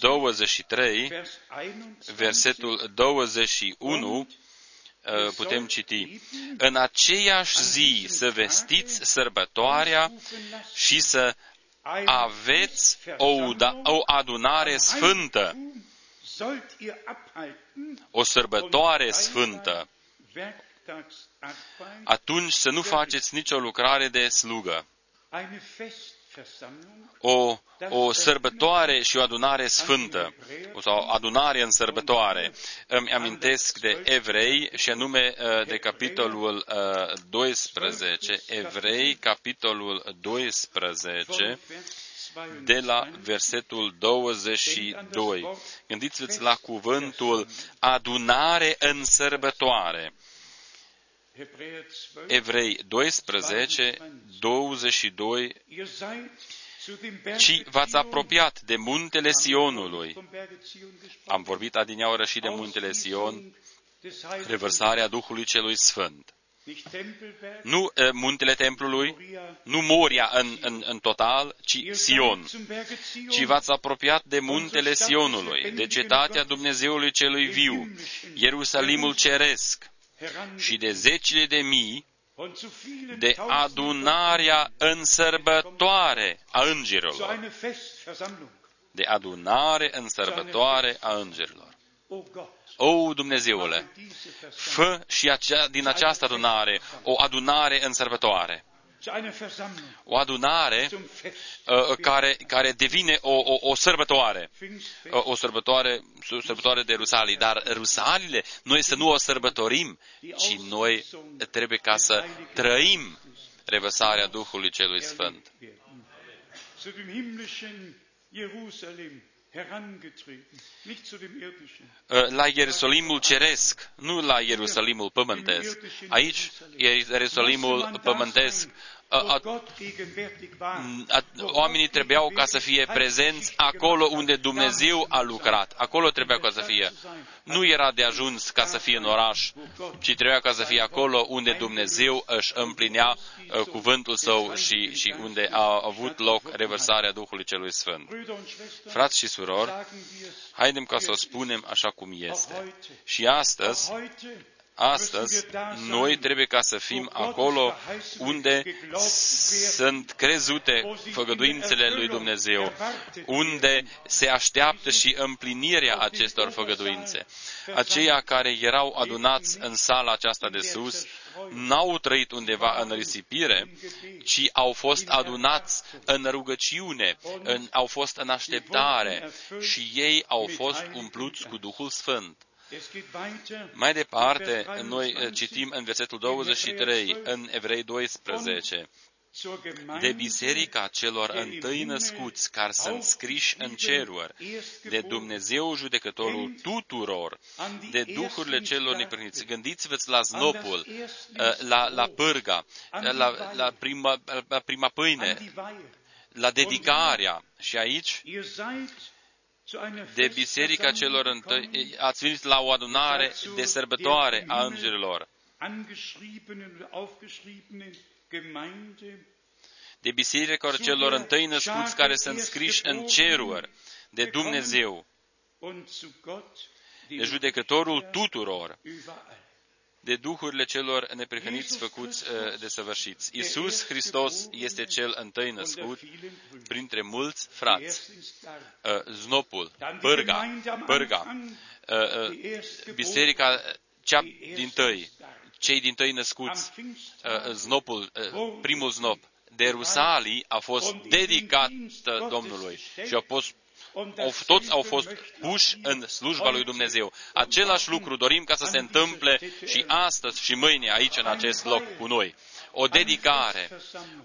23, versetul 21, uh, putem citi, În aceeași zi să vestiți sărbătoarea și să aveți o, o adunare sfântă, o sărbătoare sfântă atunci să nu faceți nicio lucrare de slugă. O, o sărbătoare și o adunare sfântă, sau adunare în sărbătoare. Îmi amintesc de evrei și anume uh, de capitolul 12, uh, evrei, capitolul 12, de la versetul 22. Gândiți-vă la cuvântul adunare în sărbătoare. Evrei 12, 22, ci v-ați apropiat de muntele Sionului. Am vorbit adineaură și de muntele Sion, revărsarea Duhului Celui Sfânt. Nu uh, muntele templului, nu Moria în, în, în total, ci Sion. Ci v-ați apropiat de muntele Sionului, de cetatea Dumnezeului celui viu, Ierusalimul ceresc, și de zecile de mii de adunarea în sărbătoare a îngerilor. De adunare în sărbătoare a îngerilor. O, Dumnezeule, fă și acea, din această adunare o adunare în sărbătoare o adunare uh, care, care devine o, o, o sărbătoare, uh, o sărbătoare, o sărbătoare de Rusalii, dar Rusalile, noi să nu o sărbătorim, ci noi trebuie ca să trăim revăsarea Duhului Celui Sfânt. Uh, la Ierusalimul ceresc, nu la Ierusalimul pământesc. Aici, Ierusalimul pământesc oamenii trebuiau ca să fie prezenți acolo unde Dumnezeu a lucrat. Acolo trebuia ca să fie. Nu era de ajuns ca să fie în oraș, ci trebuia ca să fie acolo unde Dumnezeu își împlinea uh, cuvântul său și, și unde a avut loc revărsarea Duhului Celui Sfânt. Frați și surori, haidem ca să o spunem așa cum este. Și astăzi, astăzi, noi trebuie ca să fim acolo unde sunt crezute făgăduințele lui Dumnezeu, unde se așteaptă și împlinirea acestor făgăduințe. Aceia care erau adunați în sala aceasta de sus, n-au trăit undeva în risipire, ci au fost adunați în rugăciune, în, au fost în așteptare și ei au fost umpluți cu Duhul Sfânt. Mai departe, noi eh, citim în versetul 23, în Evrei 12, de biserica celor întâi născuți care sunt scriși în ceruri, de Dumnezeu judecătorul tuturor, de duhurile celor neprihniți. Gândiți-vă la znopul, eh, la, la pârga, la, la, prima, la prima pâine, la dedicarea. Și aici de biserica celor întâi, ați venit la o adunare de sărbătoare a îngerilor. De biserica celor întâi născuți care sunt scriși în ceruri de Dumnezeu, de judecătorul tuturor, de duhurile celor neprihăniți făcuți uh, de săvârșiți. Iisus Hristos este cel întâi născut printre mulți frați. Uh, znopul, pârga, pârga, uh, uh, biserica cea din tăi, cei din tăi născuți, uh, znopul, uh, primul znop, de Rusalii a fost dedicat Domnului și a fost au, toți au fost puși în slujba lui Dumnezeu. Același lucru dorim ca să se întâmple și astăzi și mâine aici în acest loc cu noi o dedicare,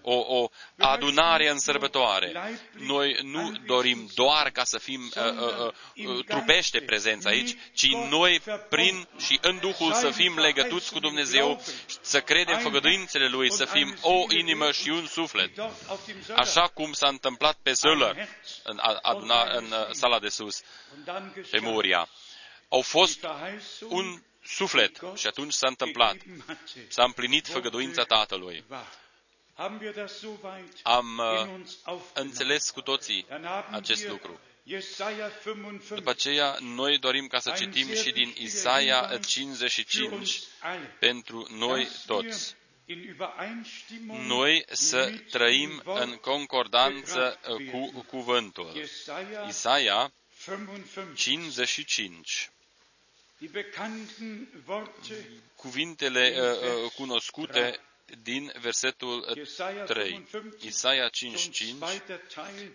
o, o adunare în sărbătoare. Noi nu dorim doar ca să fim uh, uh, uh, trupește prezenți aici, ci noi prin și în Duhul să fim legătuți cu Dumnezeu, să credem făgăduințele Lui, să fim o inimă și un suflet. Așa cum s-a întâmplat pe Zöller, în, aduna, în uh, sala de sus, pe Moria. Au fost un suflet. Și atunci s-a întâmplat. S-a împlinit făgăduința Tatălui. Am uh, înțeles cu toții acest lucru. După aceea, noi dorim ca să citim și din Isaia 55 pentru noi toți. Noi să trăim în concordanță uh, cu cuvântul. Isaia 55 cuvintele uh, uh, cunoscute din versetul 3. Isaia 5.5,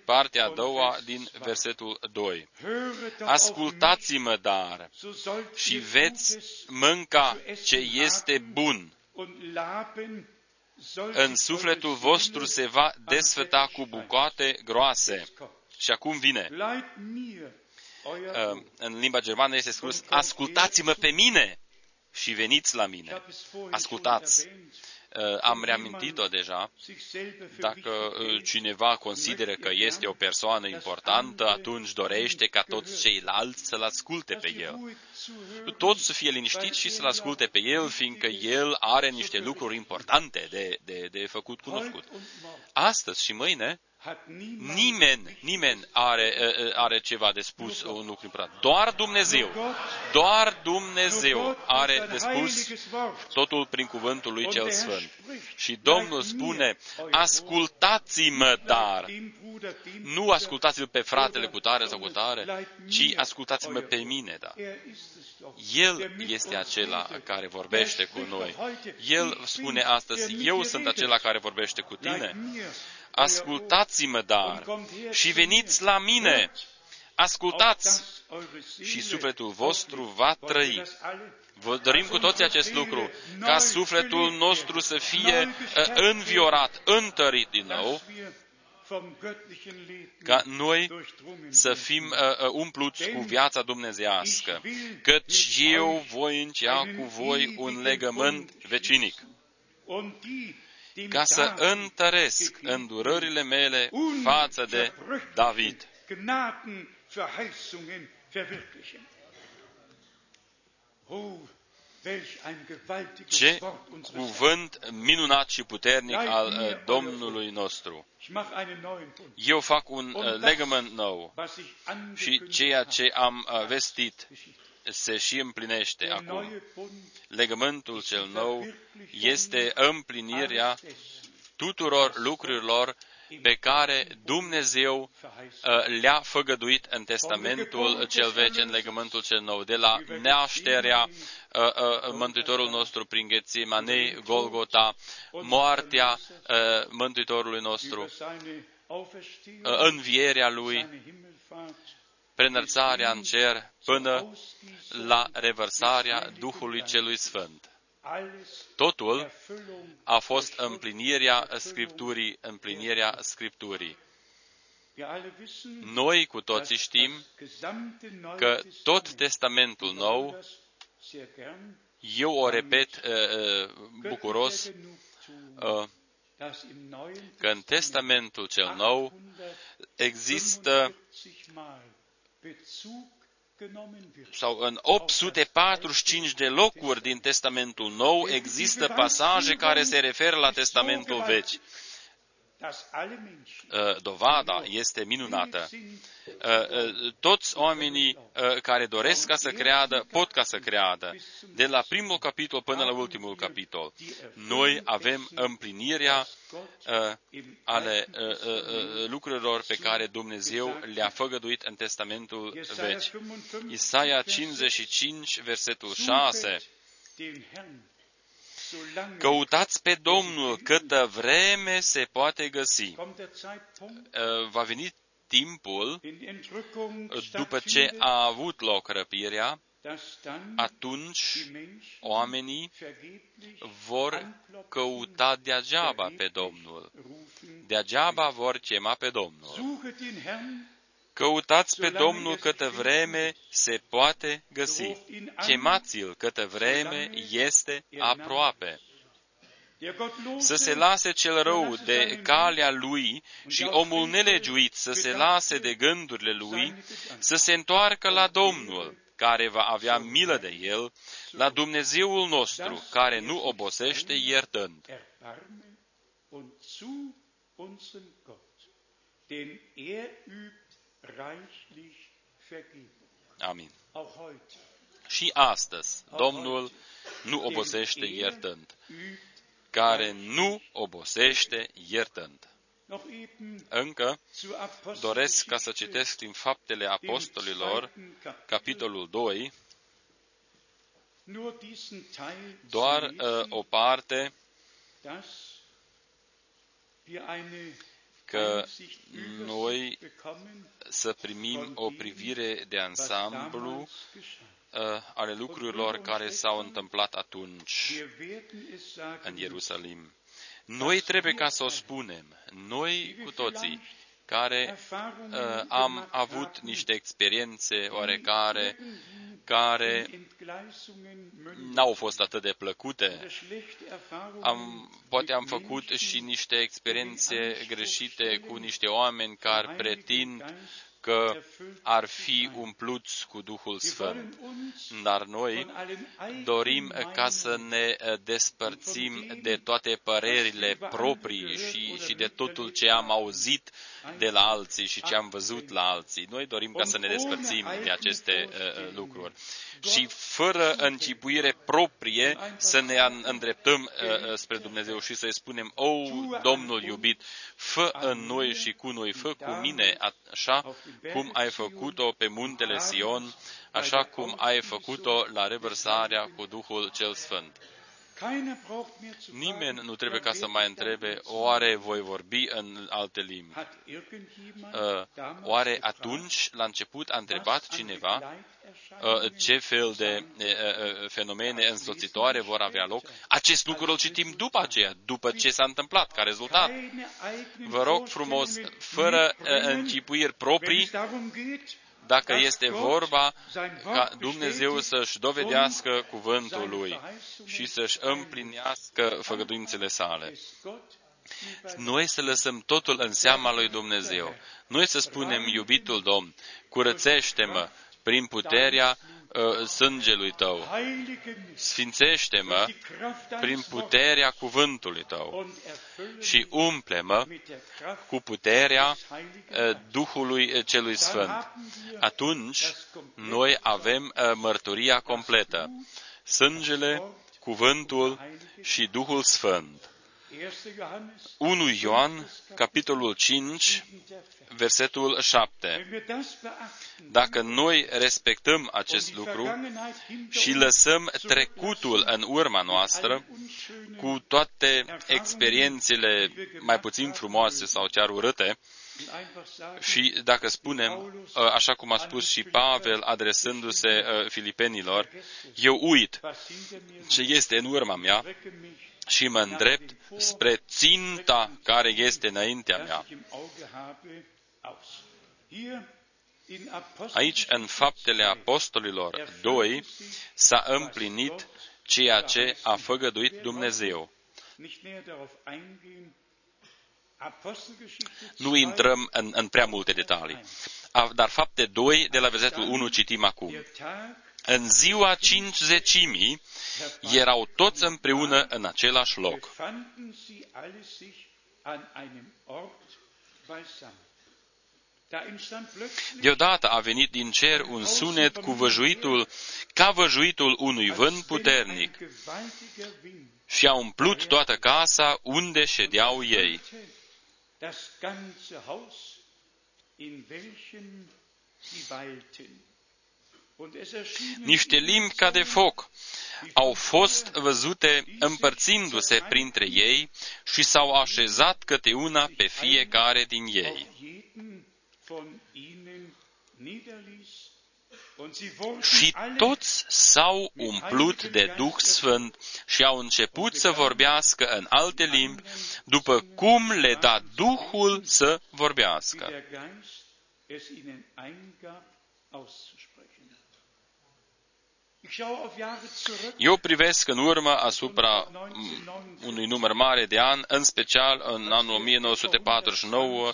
partea a doua din versetul 2. Ascultați-mă, dar, și veți mânca ce este bun. În sufletul vostru se va desfăta cu bucoate groase. Și acum vine Uh, în limba germană este scris, ascultați-mă pe mine și veniți la mine. Ascultați. Uh, am reamintit-o deja. Dacă uh, cineva consideră că este o persoană importantă, atunci dorește ca toți ceilalți să-l asculte pe el. Toți să fie liniștiți și să-l asculte pe el, fiindcă el are niște lucruri importante de, de, de făcut cunoscut. Astăzi și mâine, Nimeni, nimeni are, are ceva de spus un lucru important. Doar Dumnezeu, doar Dumnezeu are de spus totul prin cuvântul lui cel Sfânt. Și Domnul spune, ascultați-mă dar, nu ascultați-l pe fratele cu tare sau cu tare, ci ascultați-mă pe mine, da. El este acela care vorbește cu noi. El spune astăzi, eu sunt acela care vorbește cu tine. Ascultați-mă, dar, și veniți la mine. Ascultați și sufletul vostru va trăi. Vă dorim cu toții acest lucru, ca sufletul nostru să fie uh, înviorat, întărit din nou, ca noi să fim uh, uh, umpluți cu viața dumnezească, căci eu voi încheia cu voi un legământ vecinic ca să întăresc îndurările mele față de David. Ce cuvânt minunat și puternic al uh, Domnului nostru. Eu fac un uh, legământ nou. și ceea ce am uh, vestit se și împlinește acum. Legământul cel nou este împlinirea tuturor lucrurilor pe care Dumnezeu uh, le-a făgăduit în Testamentul cel vechi, în legământul cel nou, de la nașterea uh, uh, Mântuitorul nostru prin Ghețimanei, Golgota, moartea Mântuitorului nostru, învierea Lui, prenărțarea în cer până la revărsarea Duhului Celui Sfânt. Totul a fost împlinirea Scripturii, împlinirea Scripturii. Noi cu toții știm că tot Testamentul Nou, eu o repet uh, uh bucuros, uh, că în Testamentul cel Nou există sau în 845 de locuri din Testamentul Nou există pasaje care se referă la Testamentul Vechi. Uh, dovada este minunată. Uh, toți oamenii care doresc ca să creadă, pot ca să creadă. De la primul capitol până la ultimul capitol. Noi avem împlinirea ale lucrurilor pe care Dumnezeu le-a făgăduit în Testamentul Vechi. Isaia 55, versetul 6 Căutați pe Domnul câtă vreme se poate găsi. Uh, va veni timpul, după ce a avut loc răpirea, atunci oamenii vor căuta degeaba pe Domnul. Degeaba vor chema pe Domnul. Căutați pe Domnul câtă vreme se poate găsi. Chemați-l câtă vreme este aproape. Să se lase cel rău de calea lui și omul nelegiuit să se lase de gândurile lui, să se întoarcă la Domnul, care va avea milă de el, la Dumnezeul nostru, care nu obosește iertând. Denn er übt Amin. Și astăzi, Domnul nu obosește iertând, care nu obosește iertând. Încă doresc ca să citesc din Faptele Apostolilor, capitolul 2, doar uh, o parte că noi să primim o privire de ansamblu uh, ale lucrurilor care s-au întâmplat atunci în Ierusalim. Noi trebuie ca să o spunem, noi cu toții, care uh, am avut niște experiențe oarecare care n-au fost atât de plăcute. Am, poate am făcut și niște experiențe greșite cu niște oameni care pretind că ar fi umpluți cu Duhul Sfânt. Dar noi dorim ca să ne despărțim de toate părerile proprii și, și de totul ce am auzit de la alții și ce am văzut la alții. Noi dorim ca să ne despărțim de aceste uh, lucruri. Și fără încipuire proprie să ne îndreptăm uh, spre Dumnezeu și să-i spunem, O, Domnul iubit, fă în noi și cu noi, fă cu mine așa cum ai făcut-o pe muntele Sion, așa cum ai făcut-o la revărsarea cu Duhul cel Sfânt. Nimeni nu trebuie ca să mai întrebe, oare voi vorbi în alte limbi? Uh, oare atunci, la început, a întrebat cineva uh, ce fel de uh, fenomene însoțitoare vor avea loc? Acest lucru îl citim după aceea, după ce s-a întâmplat, ca rezultat. Vă rog frumos, fără închipuiri proprii, dacă este vorba ca Dumnezeu să-și dovedească cuvântul Lui și să-și împlinească făgăduințele sale. Noi să lăsăm totul în seama lui Dumnezeu. Noi să spunem, iubitul Domn, curățește-mă prin puterea uh, sângelui tău. Sfințește-mă prin puterea cuvântului tău și umple-mă cu puterea uh, Duhului celui Sfânt. Atunci noi avem uh, mărturia completă. Sângele, cuvântul și Duhul Sfânt. 1 Ioan, capitolul 5, versetul 7. Dacă noi respectăm acest lucru și lăsăm trecutul în urma noastră, cu toate experiențele mai puțin frumoase sau chiar urâte, și dacă spunem, așa cum a spus și Pavel adresându-se filipenilor, eu uit ce este în urma mea și mă îndrept spre ținta care este înaintea mea. Aici, în Faptele Apostolilor 2, s-a împlinit ceea ce a făgăduit Dumnezeu. Nu intrăm în, în prea multe detalii. Dar fapte 2, de la versetul 1, citim acum. În ziua cincizecimii erau toți împreună în același loc. Deodată a venit din cer un sunet cu văjuitul, ca văjuitul unui vânt puternic și a umplut toată casa unde ședeau ei. Niște limbi ca de foc au fost văzute împărțindu-se printre ei și s-au așezat câte una pe fiecare din ei. Și toți s-au umplut de Duh Sfânt și au început să vorbească în alte limbi, după cum le da Duhul să vorbească. Eu privesc în urmă asupra unui număr mare de ani, în special în anul 1949,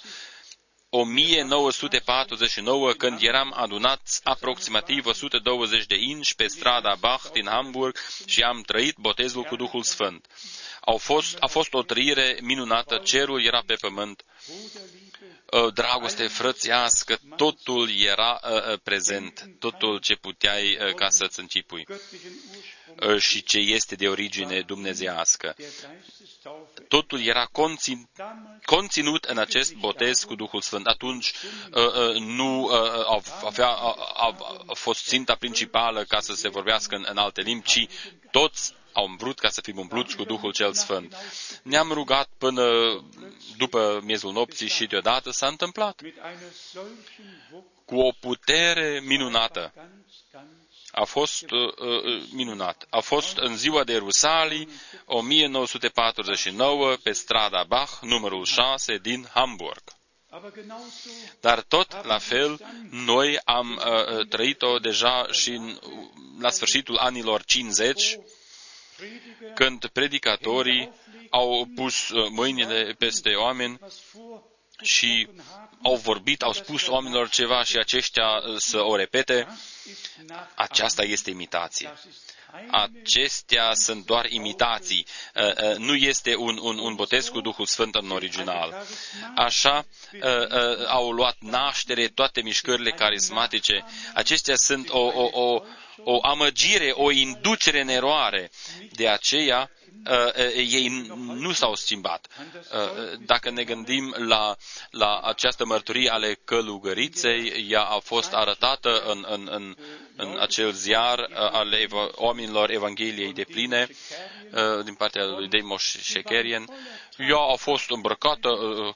1949, când eram adunați aproximativ 120 de inși pe strada Bach din Hamburg și am trăit botezul cu Duhul Sfânt. Au fost, a fost o trăire minunată, cerul era pe pământ, ă, dragoste frățiască, totul era ă, ă, prezent, totul ce puteai ca să-ți încipui și ce este de origine dumnezească. Totul era conținut în acest botez cu Duhul Sfânt. Atunci nu avea, a, a fost ținta principală ca să se vorbească în, în alte limbi, ci toți au vrut ca să fim umpluți cu Duhul cel Sfânt. Ne-am rugat până după miezul nopții și deodată s-a întâmplat. Cu o putere minunată. A fost uh, uh, minunat. A fost în ziua de Rusalii, 1949, pe strada Bach, numărul 6 din Hamburg. Dar tot la fel, noi am uh, trăit-o deja și în, la sfârșitul anilor 50, când predicatorii au pus uh, mâinile peste oameni și au vorbit, au spus oamenilor ceva și aceștia uh, să o repete, aceasta este imitație. Acestea sunt doar imitații. Uh, nu este un, un, un botez cu Duhul Sfânt în original. Așa au luat naștere toate mișcările carismatice. Acestea sunt o, o, o, o amăgire, o inducere în eroare. De aceea, uh, uh, ei nu s-au schimbat. Uh, dacă ne gândim la, la această mărturie ale călugăriței, ea a fost arătată în, în, în, în acel ziar al ev- oamenilor Evangheliei de pline din partea lui Deimos Shekerian. Ea a fost îmbrăcată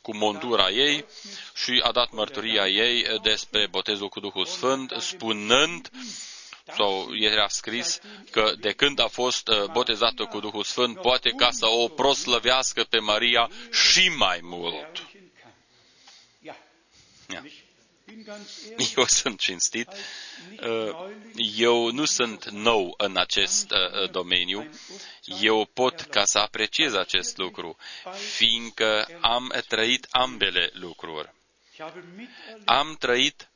cu montura ei și a dat mărturia ei despre botezul cu Duhul Sfânt, spunând sau era scris că de când a fost uh, botezată cu Duhul Sfânt, poate ca să o proslăvească pe Maria și mai mult. Ja. Eu sunt cinstit. Uh, eu nu sunt nou în acest uh, domeniu. Eu pot ca să apreciez acest lucru, fiindcă am trăit ambele lucruri. Am trăit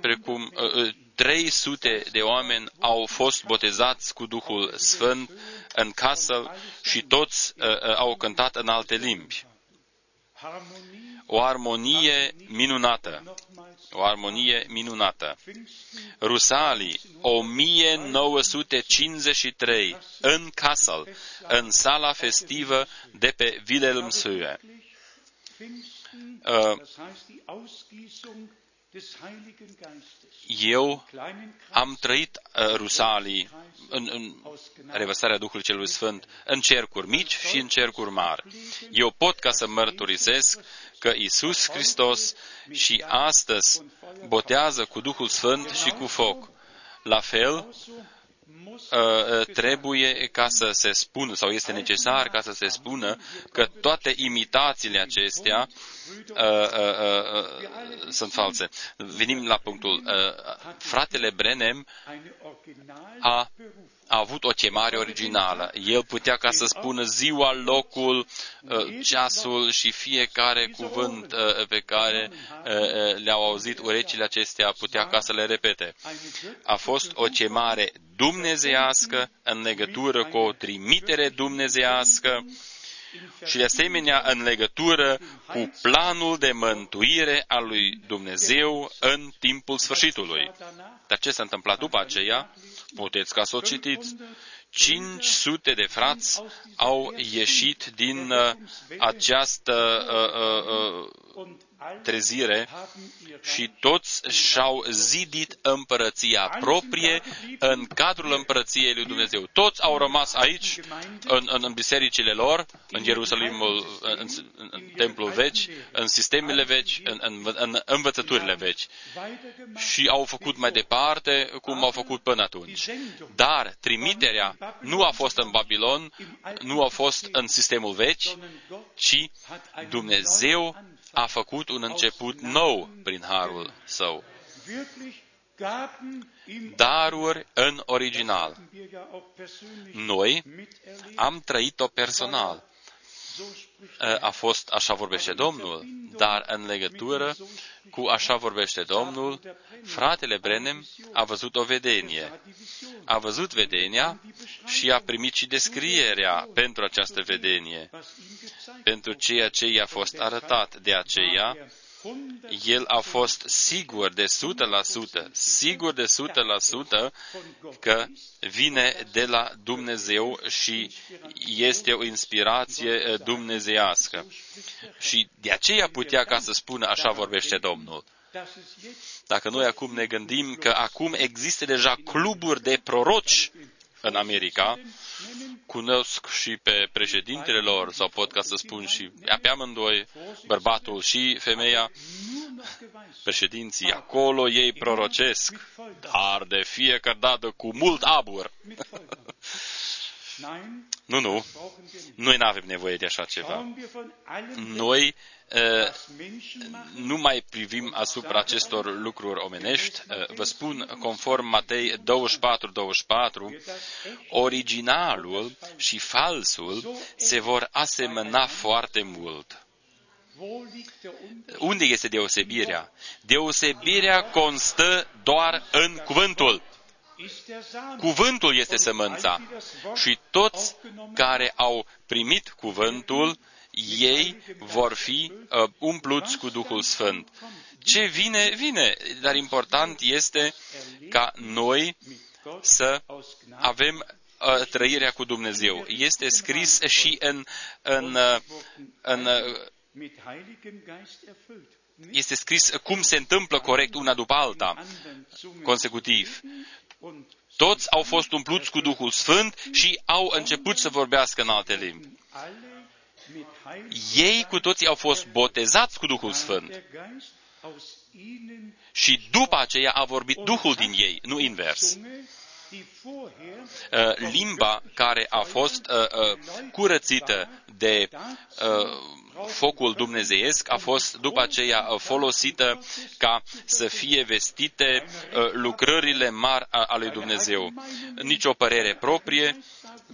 precum uh, 300 uh, de oameni au fost botezați cu Duhul Sfânt în casă și toți uh, uh, au cântat în alte limbi. O armonie minunată. O armonie minunată. Rusalii, 1953, în Kassel, în sala festivă de pe Wilhelmshöhe. Uh, eu am trăit uh, Rusalii în, în revărsarea Duhului Celui Sfânt în cercuri mici și în cercuri mari. Eu pot ca să mărturisesc că Isus Hristos și astăzi botează cu Duhul Sfânt și cu foc. La fel, Uh, uh, trebuie ca să se spună, sau este necesar ca să se spună, că toate imitațiile acestea uh, uh, uh, sunt false. Venim la punctul. Uh, fratele Brenem a a avut o chemare originală. El putea ca să spună ziua, locul, uh, ceasul și fiecare cuvânt uh, pe care uh, le-au auzit urechile acestea putea ca să le repete. A fost o chemare dumnezească în legătură cu o trimitere dumnezească și de asemenea în legătură cu planul de mântuire al lui Dumnezeu în timpul sfârșitului. Dar ce s-a întâmplat după aceea? Puteți ca să o citiți. 500 de frați au ieșit din uh, această uh, uh, uh trezire și toți și-au zidit împărăția proprie în cadrul împărăției lui Dumnezeu. Toți au rămas aici, în, în, în bisericile lor, în Ierusalimul, în, în, în templul veci, în sistemele veci, în, în, în învățăturile veci. Și au făcut mai departe cum au făcut până atunci. Dar trimiterea nu a fost în Babilon, nu a fost în sistemul veci, ci Dumnezeu a făcut un început nou prin harul său. Daruri în original. Noi am trăit-o personal. A fost așa vorbește Domnul, dar în legătură cu așa vorbește Domnul, fratele Brenem a văzut o vedenie. A văzut vedenia și a primit și descrierea pentru această vedenie, pentru ceea ce i-a fost arătat. De aceea, el a fost sigur de 100%, sigur de 100% că vine de la Dumnezeu și este o inspirație eh, dumnezeiască. Și de aceea putea ca să spună, așa vorbește Domnul. Dacă noi acum ne gândim că acum există deja cluburi de proroci în America, cunosc și pe președintele lor, sau pot ca să spun și pe amândoi, bărbatul și femeia, președinții acolo, ei prorocesc, dar de fiecare dată cu mult abur. nu, nu, noi nu avem nevoie de așa ceva. Noi uh, nu mai privim asupra acestor lucruri omenești. Uh, vă spun, conform Matei 24-24, originalul și falsul se vor asemăna foarte mult. Unde este deosebirea? Deosebirea constă doar în cuvântul. Cuvântul este sămânța și toți care au primit cuvântul, ei vor fi uh, umpluți cu Duhul Sfânt. Ce vine, vine, dar important este ca noi să avem uh, trăirea cu Dumnezeu. Este scris și în, în, uh, în, în este scris cum se întâmplă corect una după alta, consecutiv. Toți au fost umpluți cu Duhul Sfânt și au început să vorbească în alte limbi. Ei cu toții au fost botezați cu Duhul Sfânt. Și după aceea a vorbit Duhul din ei, nu invers. Uh, limba care a fost uh, uh, curățită de focul dumnezeiesc a fost după aceea folosită ca să fie vestite lucrările mari ale lui Dumnezeu. Nici o părere proprie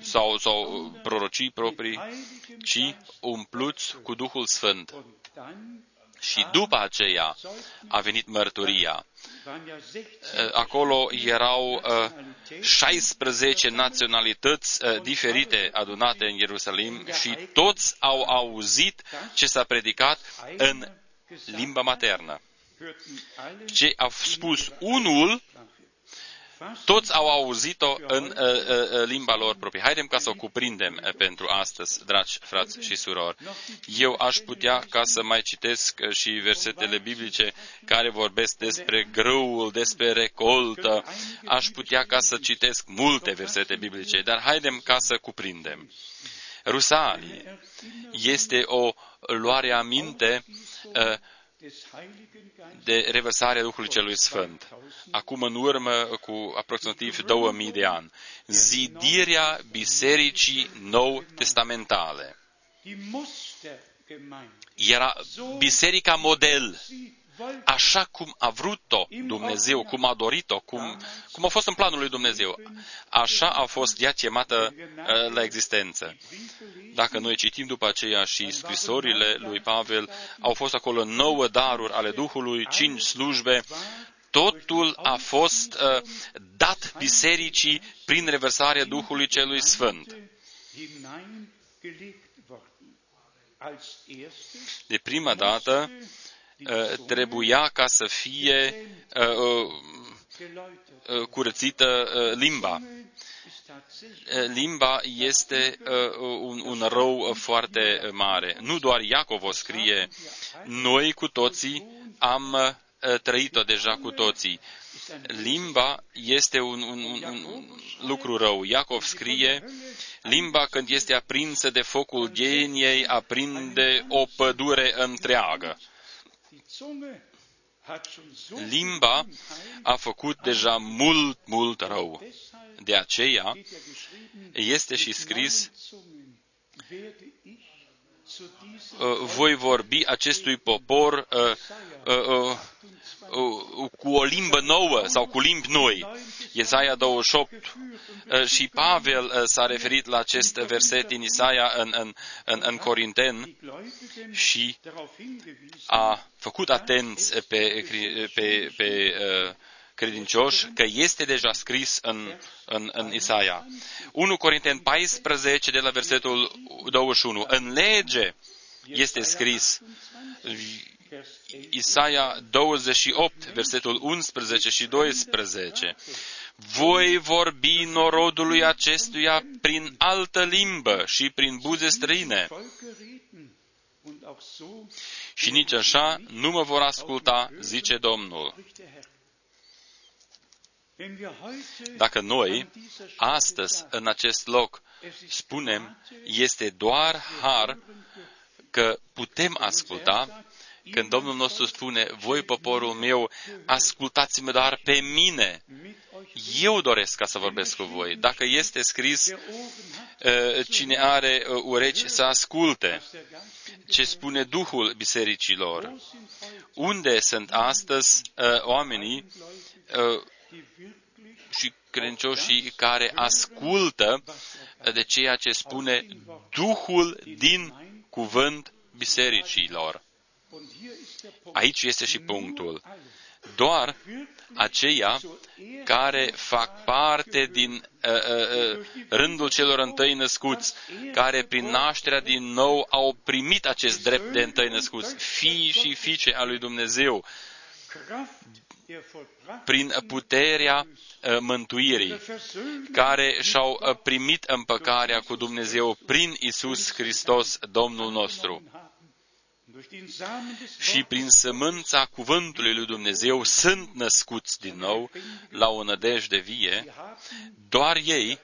sau, sau prorocii proprii, ci umpluți cu Duhul Sfânt. Și după aceea a venit mărturia. Acolo erau 16 naționalități diferite adunate în Ierusalim și toți au auzit ce s-a predicat în limba maternă. Ce a spus unul toți au auzit-o în uh, uh, uh, limba lor proprie. Haidem ca să o cuprindem uh, pentru astăzi, dragi frați și surori. Eu aș putea ca să mai citesc uh, și versetele biblice care vorbesc despre grâul, despre recoltă. Aș putea ca să citesc multe versete biblice, dar haidem ca să cuprindem. Rusalii este o luare aminte uh, de revărsarea Duhului Celui Sfânt, acum în urmă cu aproximativ 2000 de ani. Zidirea Bisericii Nou Testamentale. Era biserica model așa cum a vrut-o Dumnezeu, cum a dorit-o, cum, cum a fost în planul lui Dumnezeu. Așa a fost ea chemată uh, la existență. Dacă noi citim după aceea și scrisorile lui Pavel, au fost acolo nouă daruri ale Duhului, cinci slujbe, totul a fost uh, dat bisericii prin reversarea Duhului Celui Sfânt. De prima dată trebuia ca să fie curățită limba. Limba este un, un rău foarte mare. Nu doar Iacov o scrie, noi cu toții am trăit-o deja cu toții. Limba este un, un, un, un lucru rău. Iacov scrie, limba când este aprinsă de focul geniei, aprinde o pădure întreagă. Limba a făcut deja mult, mult rău. De aceea este și scris, uh, voi vorbi acestui popor uh, uh, cu o limbă nouă sau cu limbi noi. Isaia 28 și Pavel s-a referit la acest verset din Isaia în, în, în, în Corinten și a făcut atenți pe, pe, pe credincioși că este deja scris în, în, în Isaia. 1 Corinteni 14 de la versetul 21. În lege este scris Isaia 28, versetul 11 și 12. Voi vorbi norodului acestuia prin altă limbă și prin buze străine. Și nici așa nu mă vor asculta, zice Domnul. Dacă noi, astăzi, în acest loc, spunem, este doar har că putem asculta, când Domnul nostru spune, voi poporul meu, ascultați-mă doar pe mine, eu doresc ca să vorbesc cu voi. Dacă este scris, ă, cine are ă, urechi să asculte ce spune Duhul bisericilor. Unde sunt astăzi ă, oamenii și credincioșii care ascultă de ceea ce spune Duhul din cuvânt bisericilor. Aici este și punctul. Doar aceia care fac parte din uh, uh, uh, rândul celor întâi născuți, care prin nașterea din nou au primit acest drept de întâi născuți, fii și fiice a lui Dumnezeu, prin puterea uh, mântuirii, care și-au uh, primit împăcarea cu Dumnezeu prin Isus Hristos, Domnul nostru și prin sămânța cuvântului lui Dumnezeu sunt născuți din nou la o nădejde vie, doar ei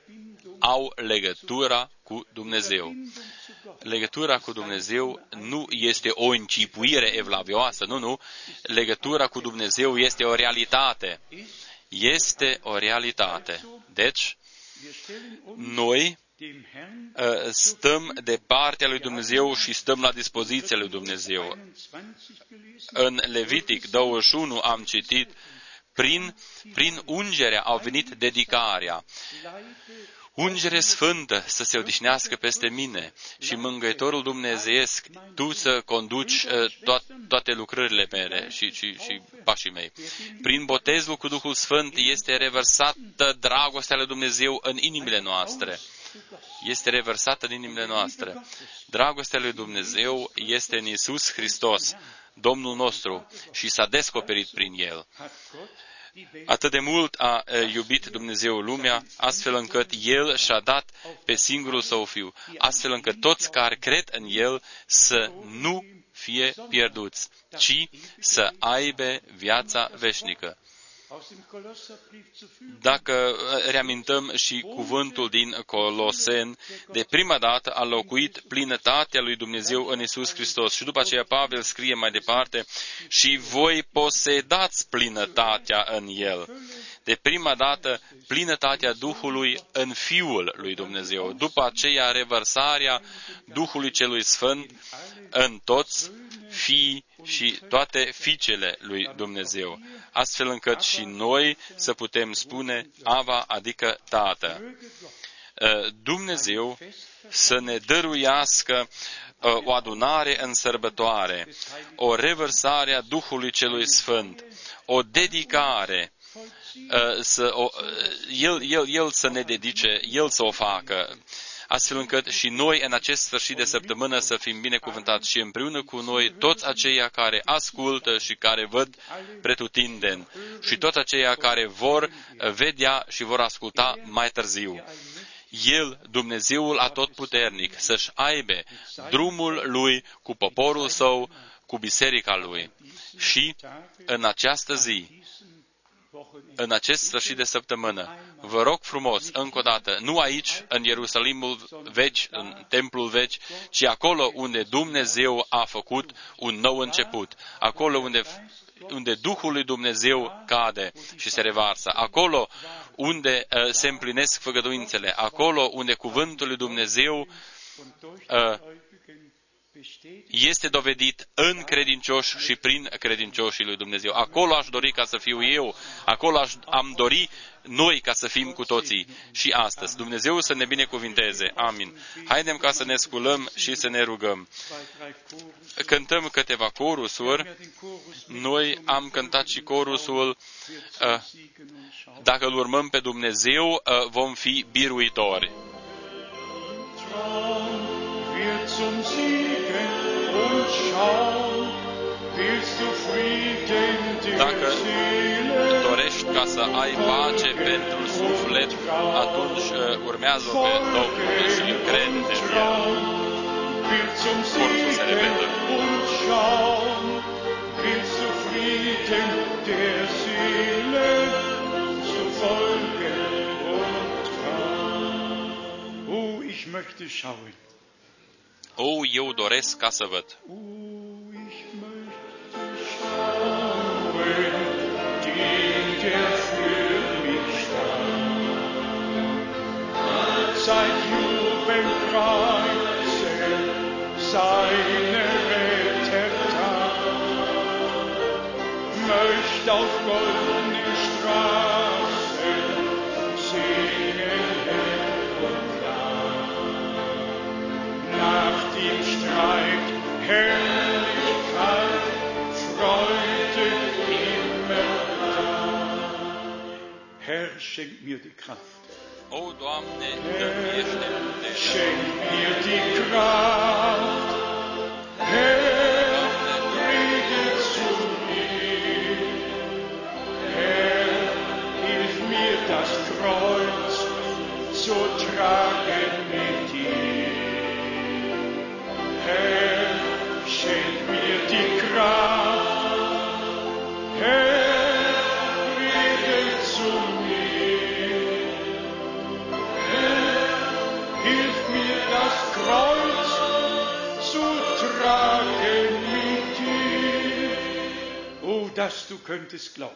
au legătura cu Dumnezeu. Legătura cu Dumnezeu nu este o încipuire evlavioasă, nu, nu. Legătura cu Dumnezeu este o realitate. Este o realitate. Deci, noi Uh, stăm de partea lui Dumnezeu și stăm la dispoziția lui Dumnezeu. În Levitic 21 am citit, prin, prin ungere au venit dedicarea. Ungere sfântă să se odihnească peste mine și mângăitorul dumnezeiesc, tu să conduci uh, to- toate lucrările mele și, și, și pașii mei. Prin botezul cu Duhul Sfânt este revărsată dragostea lui Dumnezeu în inimile noastre este revărsată în inimile noastre. Dragostea lui Dumnezeu este în Isus Hristos, Domnul nostru, și s-a descoperit prin El. Atât de mult a iubit Dumnezeu lumea, astfel încât El și-a dat pe singurul Său Fiu, astfel încât toți care cred în El să nu fie pierduți, ci să aibă viața veșnică. Dacă uh, reamintăm și cuvântul din Colosen, de prima dată a locuit plinătatea lui Dumnezeu în Isus Hristos. Și după aceea Pavel scrie mai departe, și voi posedați plinătatea în El. De prima dată, plinătatea Duhului în Fiul lui Dumnezeu. După aceea, revărsarea Duhului Celui Sfânt în toți fii și toate fiicele lui Dumnezeu, astfel încât și noi să putem spune Ava, adică Tată. Uh, Dumnezeu să ne dăruiască uh, o adunare în sărbătoare, o revărsare a Duhului Celui Sfânt, o dedicare, uh, să o, el, el, el să ne dedice, El să o facă, astfel încât și noi în acest sfârșit de săptămână să fim binecuvântați și împreună cu noi toți aceia care ascultă și care văd pretutindeni și toți aceia care vor vedea și vor asculta mai târziu. El, Dumnezeul atotputernic, să-și aibă drumul lui cu poporul său, cu biserica lui. Și în această zi, în acest sfârșit de săptămână, vă rog frumos, încă o dată, nu aici, în Ierusalimul vechi, în templul vechi, ci acolo unde Dumnezeu a făcut un nou început, acolo unde unde Duhul lui Dumnezeu cade și se revarsă, acolo unde uh, se împlinesc făgăduințele, acolo unde cuvântul lui Dumnezeu uh, este dovedit în credincioși și prin credincioșii lui Dumnezeu. Acolo aș dori ca să fiu eu, acolo aș, am dori noi ca să fim cu toții și astăzi. Dumnezeu să ne binecuvinteze. Amin. Haidem ca să ne sculăm și să ne rugăm. Cântăm câteva corusuri. Noi am cântat și corusul uh, Dacă îl urmăm pe Dumnezeu, uh, vom fi biruitori. Wir zum Siegen und schauen, willst du Frieden Dacă dorești ca să ai pace pentru suflet, atunci urmează pe Domnul și încrede în El. Cursul se repetă. Willst du Frieden der Seele zu folgen? Oh, ich möchte schauen. O, eu doresc ca să văd. Sein Jubel preisen, seine Rettertat, möcht auf Herrlichkeit, Freude immer Herr, schenk mir die Kraft. O, Doamne, dă-mi Schenk mir die Kraft. Dass du könntest glauben.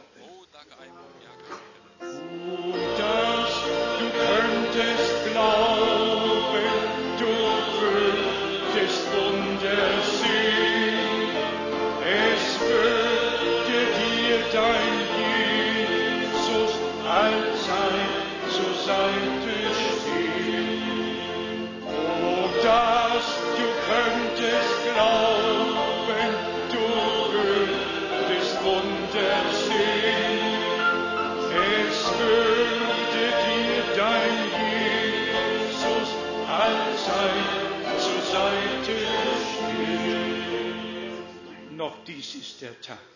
Oh, dass du könntest glauben, du würdest Wunder Noch dies ist der Tag.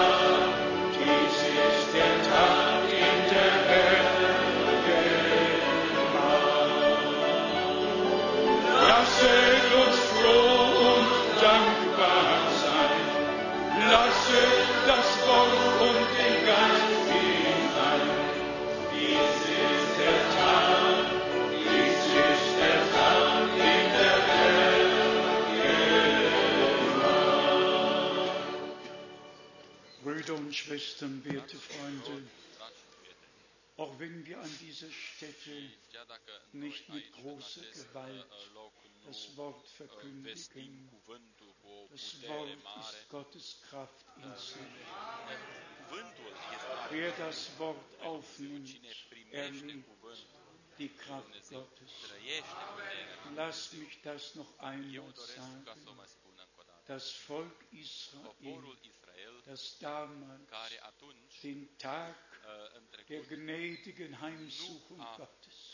Schwestern, werte Freunde, auch wenn wir an dieser Stätte nicht mit großer Gewalt das Wort verkündigen, das Wort ist Gottes Kraft in sich. Wer das Wort aufnimmt, erlebt die Kraft Gottes. Lass mich das noch einmal sagen. Das Volk Israel, das damals den Tag der gnädigen Heimsuchung Gottes,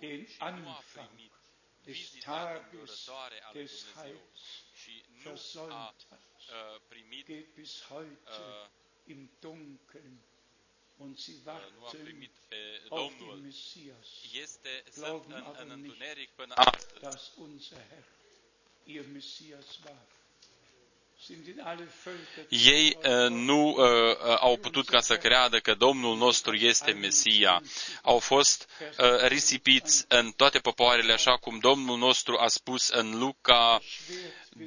den Anfang des Tages des Heils versäumt hat, geht bis heute im Dunkeln. Und sie warten auf den Messias, glauben aber nicht, dass unser Herr ihr Messias war. Ei uh, nu uh, au putut ca să creadă că Domnul nostru este Mesia. Au fost uh, risipiți în toate popoarele, așa cum Domnul nostru a spus în Luca 21-24,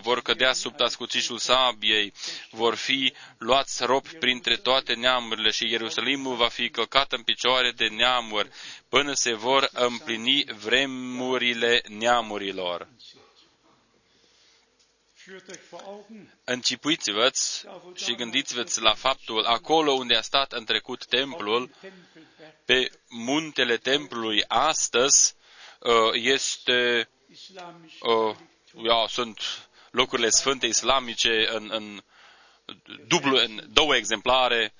vor cădea sub tascuțișul sabiei, vor fi luați robi printre toate neamurile și Ierusalimul va fi călcat în picioare de neamuri până se vor împlini vremurile neamurilor. Încipuiți-vă și gândiți-vă la faptul acolo unde a stat în trecut templul, pe muntele templului astăzi este, ja, sunt locurile sfânte islamice în, în, dublu, în două exemplare,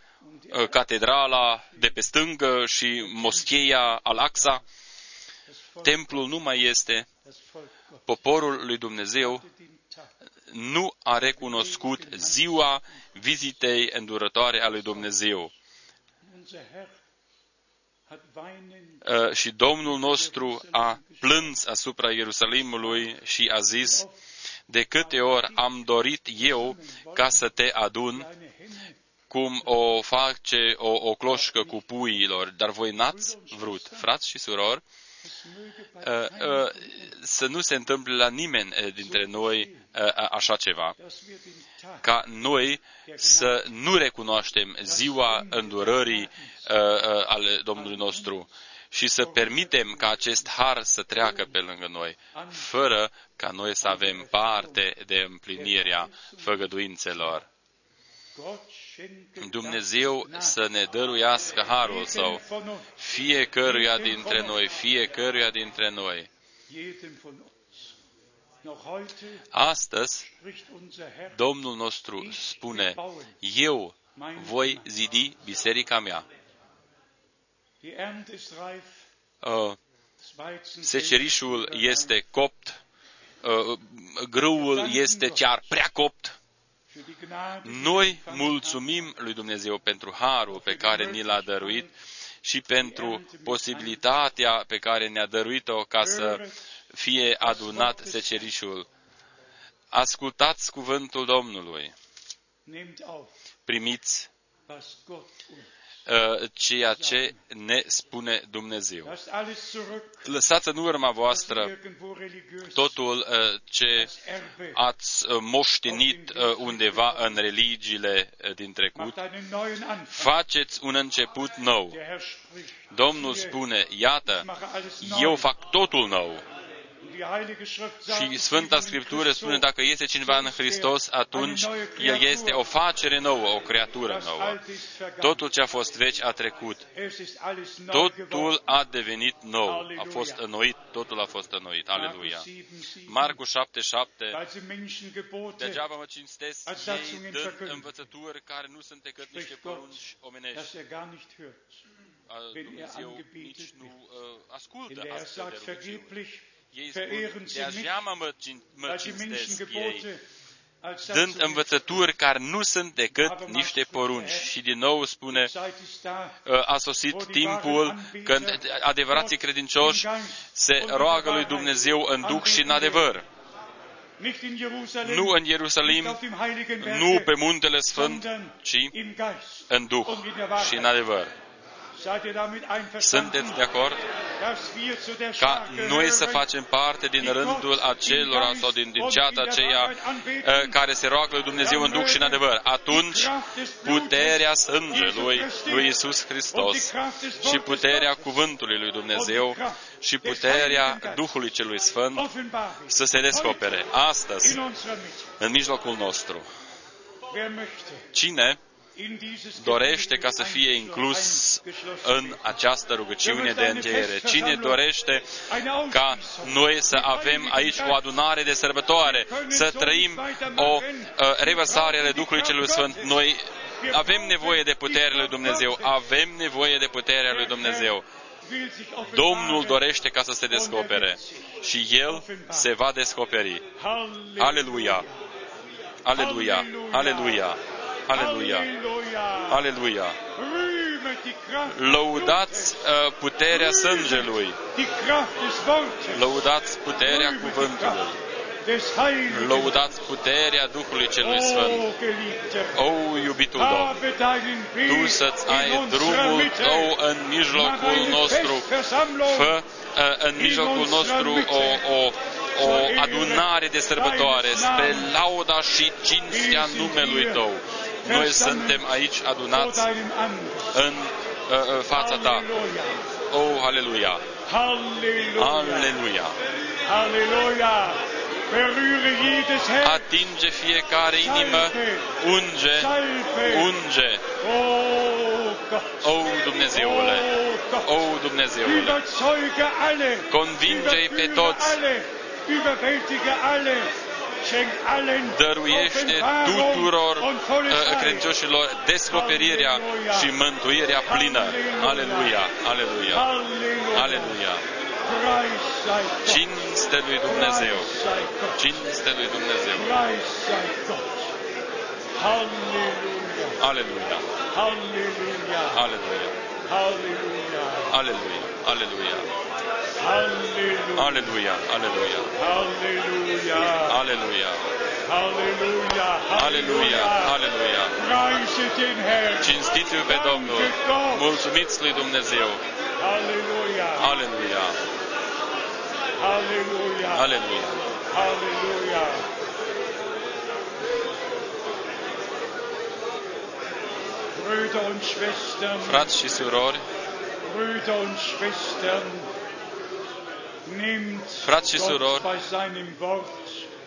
catedrala de pe stângă și moscheia al-Aqsa. Templul nu mai este. Poporul lui Dumnezeu nu a recunoscut ziua vizitei îndurătoare a lui Dumnezeu. Și Domnul nostru a plâns asupra Ierusalimului și a zis, de câte ori am dorit eu ca să te adun, cum o face o, o cloșcă cu puiilor, dar voi n-ați vrut, frați și surori, Uh, uh, să nu se întâmple la nimeni uh, dintre noi așa ceva. Ca noi să nu recunoaștem ziua îndurării ale Domnului nostru și să permitem ca acest har să treacă pe lângă noi, fără ca noi să avem parte de împlinirea făgăduințelor. Dumnezeu să ne dăruiască harul său fiecăruia dintre noi, fiecăruia dintre noi. Astăzi, Domnul nostru spune, eu voi zidi biserica mea. Uh, secerișul este copt, uh, grâul este chiar prea copt, noi mulțumim lui Dumnezeu pentru harul pe care ni l-a dăruit și pentru posibilitatea pe care ne-a dăruit-o ca să fie adunat secerișul. Ascultați cuvântul Domnului. Primiți Uh, ceea ce ne spune Dumnezeu. Lăsați în urma voastră totul uh, ce ați uh, moștenit undeva în religiile din trecut. Faceți un început nou. Domnul spune, iată, eu fac totul nou. Și Sfânta Scriptură spune, dacă este cineva în Hristos, atunci el este o facere nouă, o creatură nouă. Totul ce a fost vechi a trecut. Totul a devenit nou. A fost înnoit, totul a fost înnoit. Aleluia. Marcu 7, 7. Degeaba mă cinstesc ei dând învățături care nu sunt decât niște porunci omenești. Dumnezeu nici nu uh, ascultă astfel de rugăciuni ei spun, de mă, mă cinstesc ei, dând învățături care nu sunt decât niște porunci. Și din nou spune, ă, a sosit timpul când adevărații credincioși se roagă lui Dumnezeu în duh și în adevăr. Nu în Ierusalim, nu pe muntele sfânt, ci în duh și în adevăr. Sunteți de acord? Ca noi să facem parte din rândul acelora sau din, din ceata aceea uh, care se roagă lui Dumnezeu în Duh și în adevăr. Atunci puterea sângelui lui Isus Hristos și puterea cuvântului lui Dumnezeu și puterea Duhului Celui Sfânt să se descopere. Astăzi în mijlocul nostru. Cine dorește ca să fie inclus în această rugăciune de încheiere? Cine dorește ca noi să avem aici o adunare de sărbătoare, să trăim o uh, revărsare ale Duhului Celui Sfânt? Noi avem nevoie de puterea lui Dumnezeu, avem nevoie de puterea lui Dumnezeu. Domnul dorește ca să se descopere și El se va descoperi. Aleluia! Aleluia! Aleluia! Aleluia! Aleluia! Lăudați uh, puterea sângelui. Lăudați puterea cuvântului. Lăudați puterea Duhului Celui Sfânt. O, iubitul Domn, Tu să-ți ai drumul Tău în mijlocul nostru. Fă uh, în mijlocul nostru o, o, o adunare de sărbătoare spre lauda și cinstea numelui Tău. Noi suntem aici adunați în uh, fața Ta. Oh, aleluia! Aleluia! Aleluia! Atinge fiecare inimă, unge, unge. O, Dumnezeule, o, Dumnezeule, convinge-i pe toți, dăruiește tuturor uh, credincioșilor descoperirea și mântuirea plină. Aleluia, aleluia, aleluia. Cinste lui Dumnezeu. Cinste lui Dumnezeu. Aleluia. Aleluia. Aleluia. Aleluia. Aleluia. Alleluia. Alleluia. Alleluia. Alleluia. Alleluia. Alleluia. Alleluia. Alleluia. Alleluia. Cinstiți-l pe Domnul. Mulțumiți lui Dumnezeu. Alleluia, Alleluia, Alleluia, Alleluia, Alleluia, Frați și surori, Frați și Gott surori, bei seinem Wort,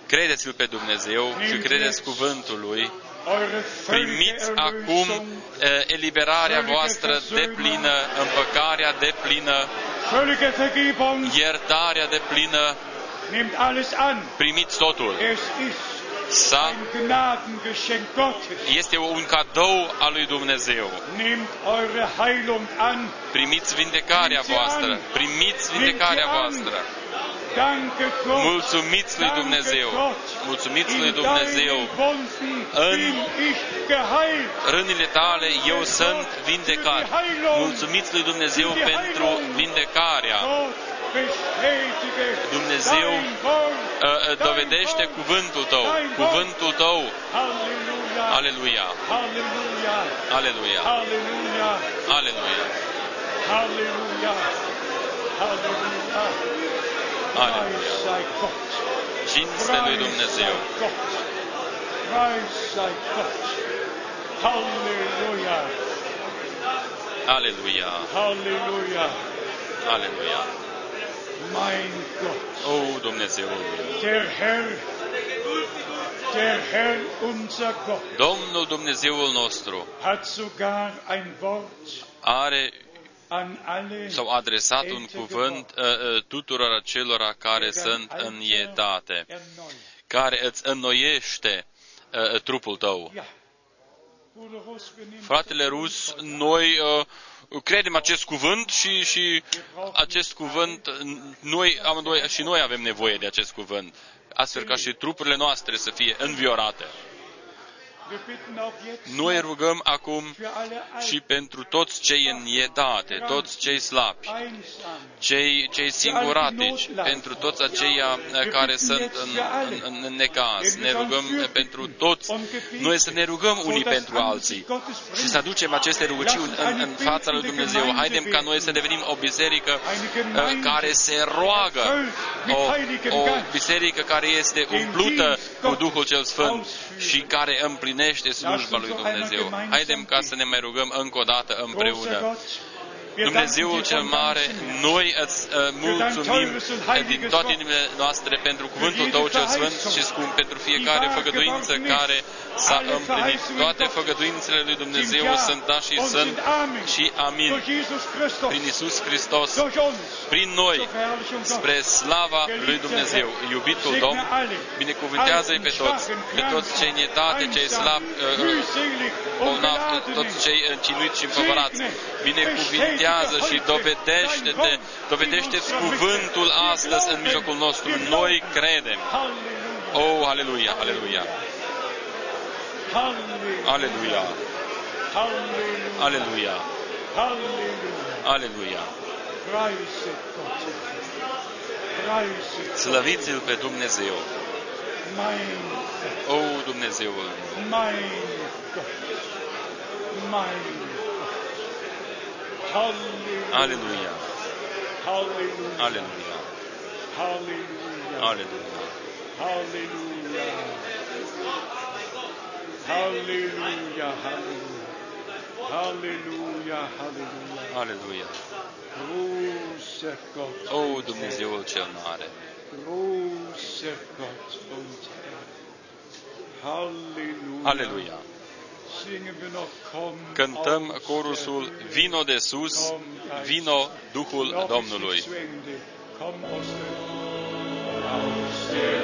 credeți-l pe Dumnezeu și credeți cuvântul lui. eure Primiți völlige acum Erlösung, eh, eliberarea voastră de plină, împăcarea de plină, völlige Vergebung, iertarea de plină. nehmt alles an. Primiți totul. Es ist Sa ein Gnadengeschenk Gottes. este un cadou al lui Dumnezeu. Nehmt eure Heilung an. Primiți vindecarea voastră. Primiți vindecarea voastră. Danke Gott. Mulțumiți lui Danke Dumnezeu. Gott. Mulțumiți lui In Dumnezeu. deinen Wunden În bin ich geheilt. Rânile tale eu sunt vindecat. Mulțumiți lui Dumnezeu pentru vindecarea. Dumnezeu dovedește cuvântul tău, cuvântul tău. Aleluia! Aleluia! Aleluia! Aleluia! Aleluia! Cinste lui Dumnezeu! Aleluia! Aleluia! Aleluia! Mein Gott. O, Dumnezeul meu. Der Herr, der Herr unser Gott Domnul Dumnezeul nostru hat sogar ein Wort are an alle sau a adresat un cuvânt uh, uh, tuturor acelora care sunt în ietate, erneuert. care îți înnoiește uh, trupul tău. Ja. Bruder Russ, wir nehmen Fratele rus, noi uh, credem acest cuvânt și, și acest cuvânt, noi amândoi, și noi avem nevoie de acest cuvânt, astfel ca și trupurile noastre să fie înviorate. Noi rugăm acum für alle și pentru toți cei înietate, toți cei slabi, einsam, cei, cei singuratici, pentru toți aceia eh, care sunt în, în, în necaz. Ne rugăm eh, pentru toți. Noi să ne rugăm unii pentru alții și să aducem aceste rugăciuni în, în fața lui Dumnezeu. Haidem ca noi să devenim o biserică eh, care se roagă, o, o biserică care este umplută cu Duhul cel Sfânt și care împlinește slujba lui Dumnezeu. Haidem ca să ne mai rugăm încă o dată großer împreună. Gott, Dumnezeul cel mare, noi îți uh, mulțumim din toate inimile noastre pentru cuvântul Tău cel Sfânt și scump, pentru fiecare făgăduință care s-a împlinit. Toate făgăduințele lui Dumnezeu sunt da și sunt și amin. Prin Isus Hristos, prin noi, spre slava lui Dumnezeu. Iubitul Domn, binecuvântează-i pe toți, pe toți cei nietate, cei slab, bolnav, toți cei încinuiți și împăvărați. Binecuvântează și dovedește-te, dovedește-ți cuvântul astăzi în mijlocul nostru. Noi credem. Oh, aleluia, aleluia. Aleluia. Aleluia. Aleluia. Slăviți-L pe Dumnezeu. O, Dumnezeul meu. Aleluia. Aleluia. Aleluia. Halleluja, halleluja. Halleluja, halleluja. Aleluia. Großer Gott. O, Dumnezeul cel mare. Großer Gott und Herr. Halleluja. Aleluia. Cântăm aus corusul der Höhe. Vino de sus, Komm, Geist. vino Duhul Noch ist Domnului. nicht zu Ende. Komm aus der aus der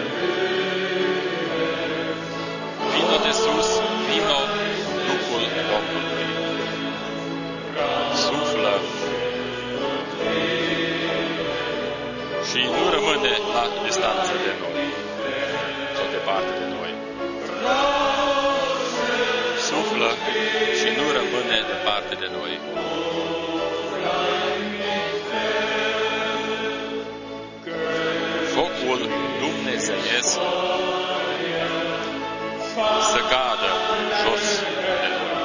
Vino de sus, vino Duhul Domnului. Suflă și nu rămâne la distanță de noi sau departe de noi. Dumnezeiesc să cadă jos de noi.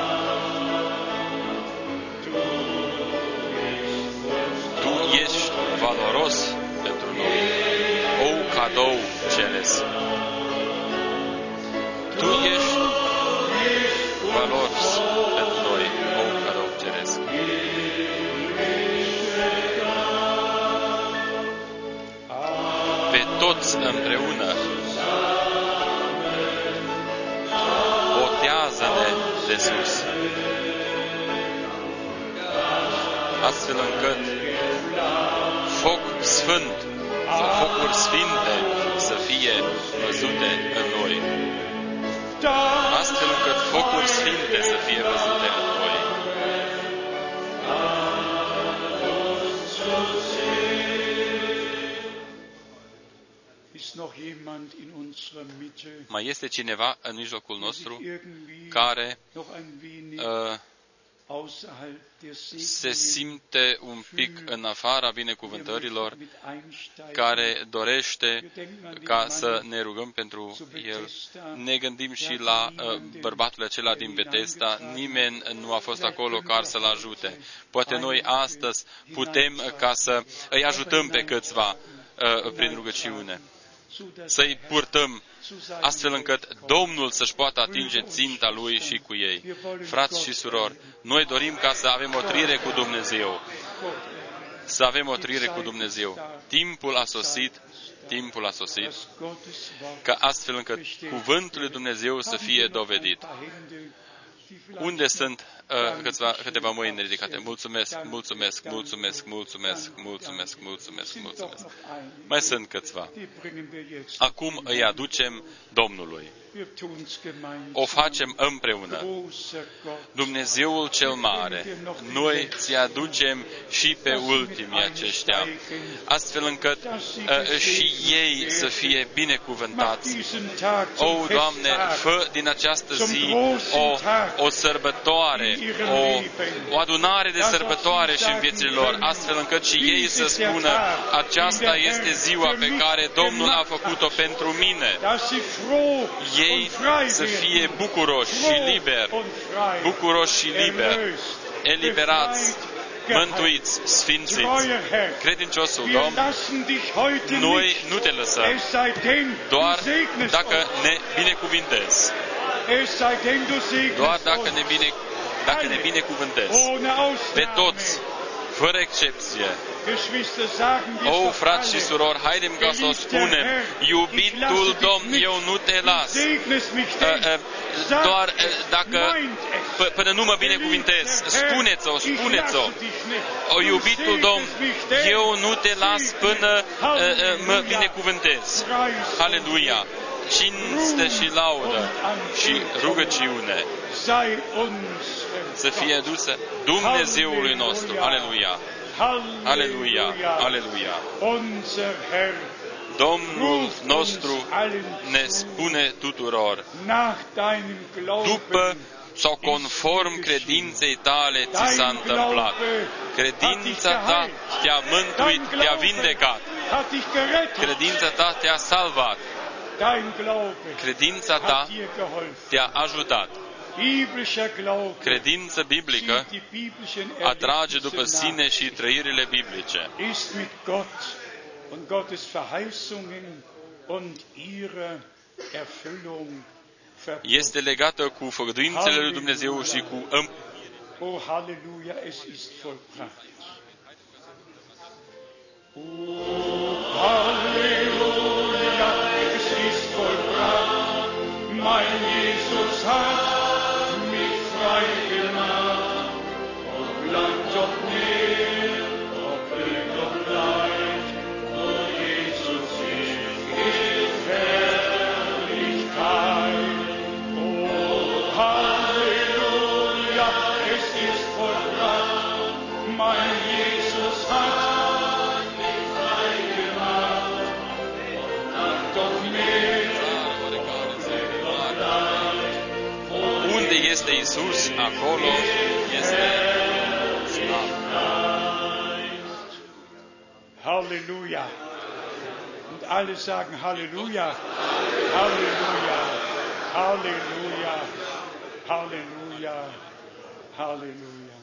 Tu ești valoros pentru noi, o cadou ceresc. Tu ești toți împreună botează-ne de sus. Astfel încât foc sfânt sau focuri sfinte să fie văzute în noi. Astfel încât focuri sfinte să fie văzute în noi. Mai este cineva în mijlocul der sich nostru irgendwie care noch ein wenig uh, außerhalb der se Segnungen simte un pic în afara der binecuvântărilor, möchte mit einsteigen. care dorește Wir denken an den ca Mann să ne rugăm pentru zu el. Bethesda. Ne gândim și la uh, bărbatul acela din Betesda. Nimeni nu a fost acolo ca să-l ajute. Poate noi astăzi putem uh, ca să îi ajutăm pe câțiva uh, prin rugăciune. Zu der Să-i purtăm zu seinem astfel încât Domnul să-și poată atinge ținta lui și cu ei. Frați și surori, noi dorim ca să avem o trire cu Dumnezeu. Gott, Să avem o trire cu Dumnezeu. Timpul a sosit, timpul a sosit, das Gottes Wort ca astfel încât cuvântul lui Dumnezeu să fie dovedit. Unde sunt uh, câțiva, câteva mâini ridicate? Mulțumesc, mulțumesc, mulțumesc, mulțumesc, mulțumesc, mulțumesc, mulțumesc. Mai sunt câțiva. Acum îi aducem Domnului. O facem împreună. Dumnezeul cel mare, noi ți aducem și pe ultimii aceștia, astfel încât uh, și ei să fie binecuvântați. O, Doamne, fă din această zi o, o sărbătoare, o, o adunare de sărbătoare și în viețile lor, astfel încât și ei să spună, aceasta este ziua pe care Domnul a făcut-o pentru mine. Ei să fie bucuroși și liberi, bucuroși și liberi, eliberați, mântuiți, sfințiți. Credinciosul Domn, noi nu te lăsăm, doar dacă ne binecuvintezi. Doar dacă ne, bine, dacă ne binecuvântezi. Pe toți, fără excepție. Geschwister, sagen wir O, doch frați și alle, surori, haidem ca să o spunem, iubitul Domn, eu nu te las. segnest mich Uh, denn, uh, sagt Doar uh, es, dacă meint es. p- până nu mă binecuvintez, spuneți-o, spuneți-o. O, iubitul Domn, eu nu te las până uh, uh, mă binecuvântez. Aleluia! Cinste și laudă și rugăciune sei uns să fie adusă Dumnezeului nostru. Aleluia! Aleluia! Aleluia! Unser Herr Domnul nostru ne spune tuturor, nach deinem Glauben după sau conform credinței tale ți s-a întâmplat. Credința ta te-a mântuit, te-a vindecat. hat dich gerettet. Credința ta te-a salvat. Dein Glaube Credința ta hat dir geholfen. te-a ajutat. Biblischer Glaube Credință biblică zieht die biblischen atrage după Erlebnisse sine nach. și trăirile biblice. ist mit Gott und Gottes Verheißungen und ihrer Erfüllung verbunden. Este legată cu făgăduințele lui Dumnezeu și cu îm- Oh Halleluja, es ist vollbracht. Oh Halleluja, este Isus, acolo este Halleluja. Und alle sagen Halleluja. Halleluja. Halleluja. Halleluja. Halleluja.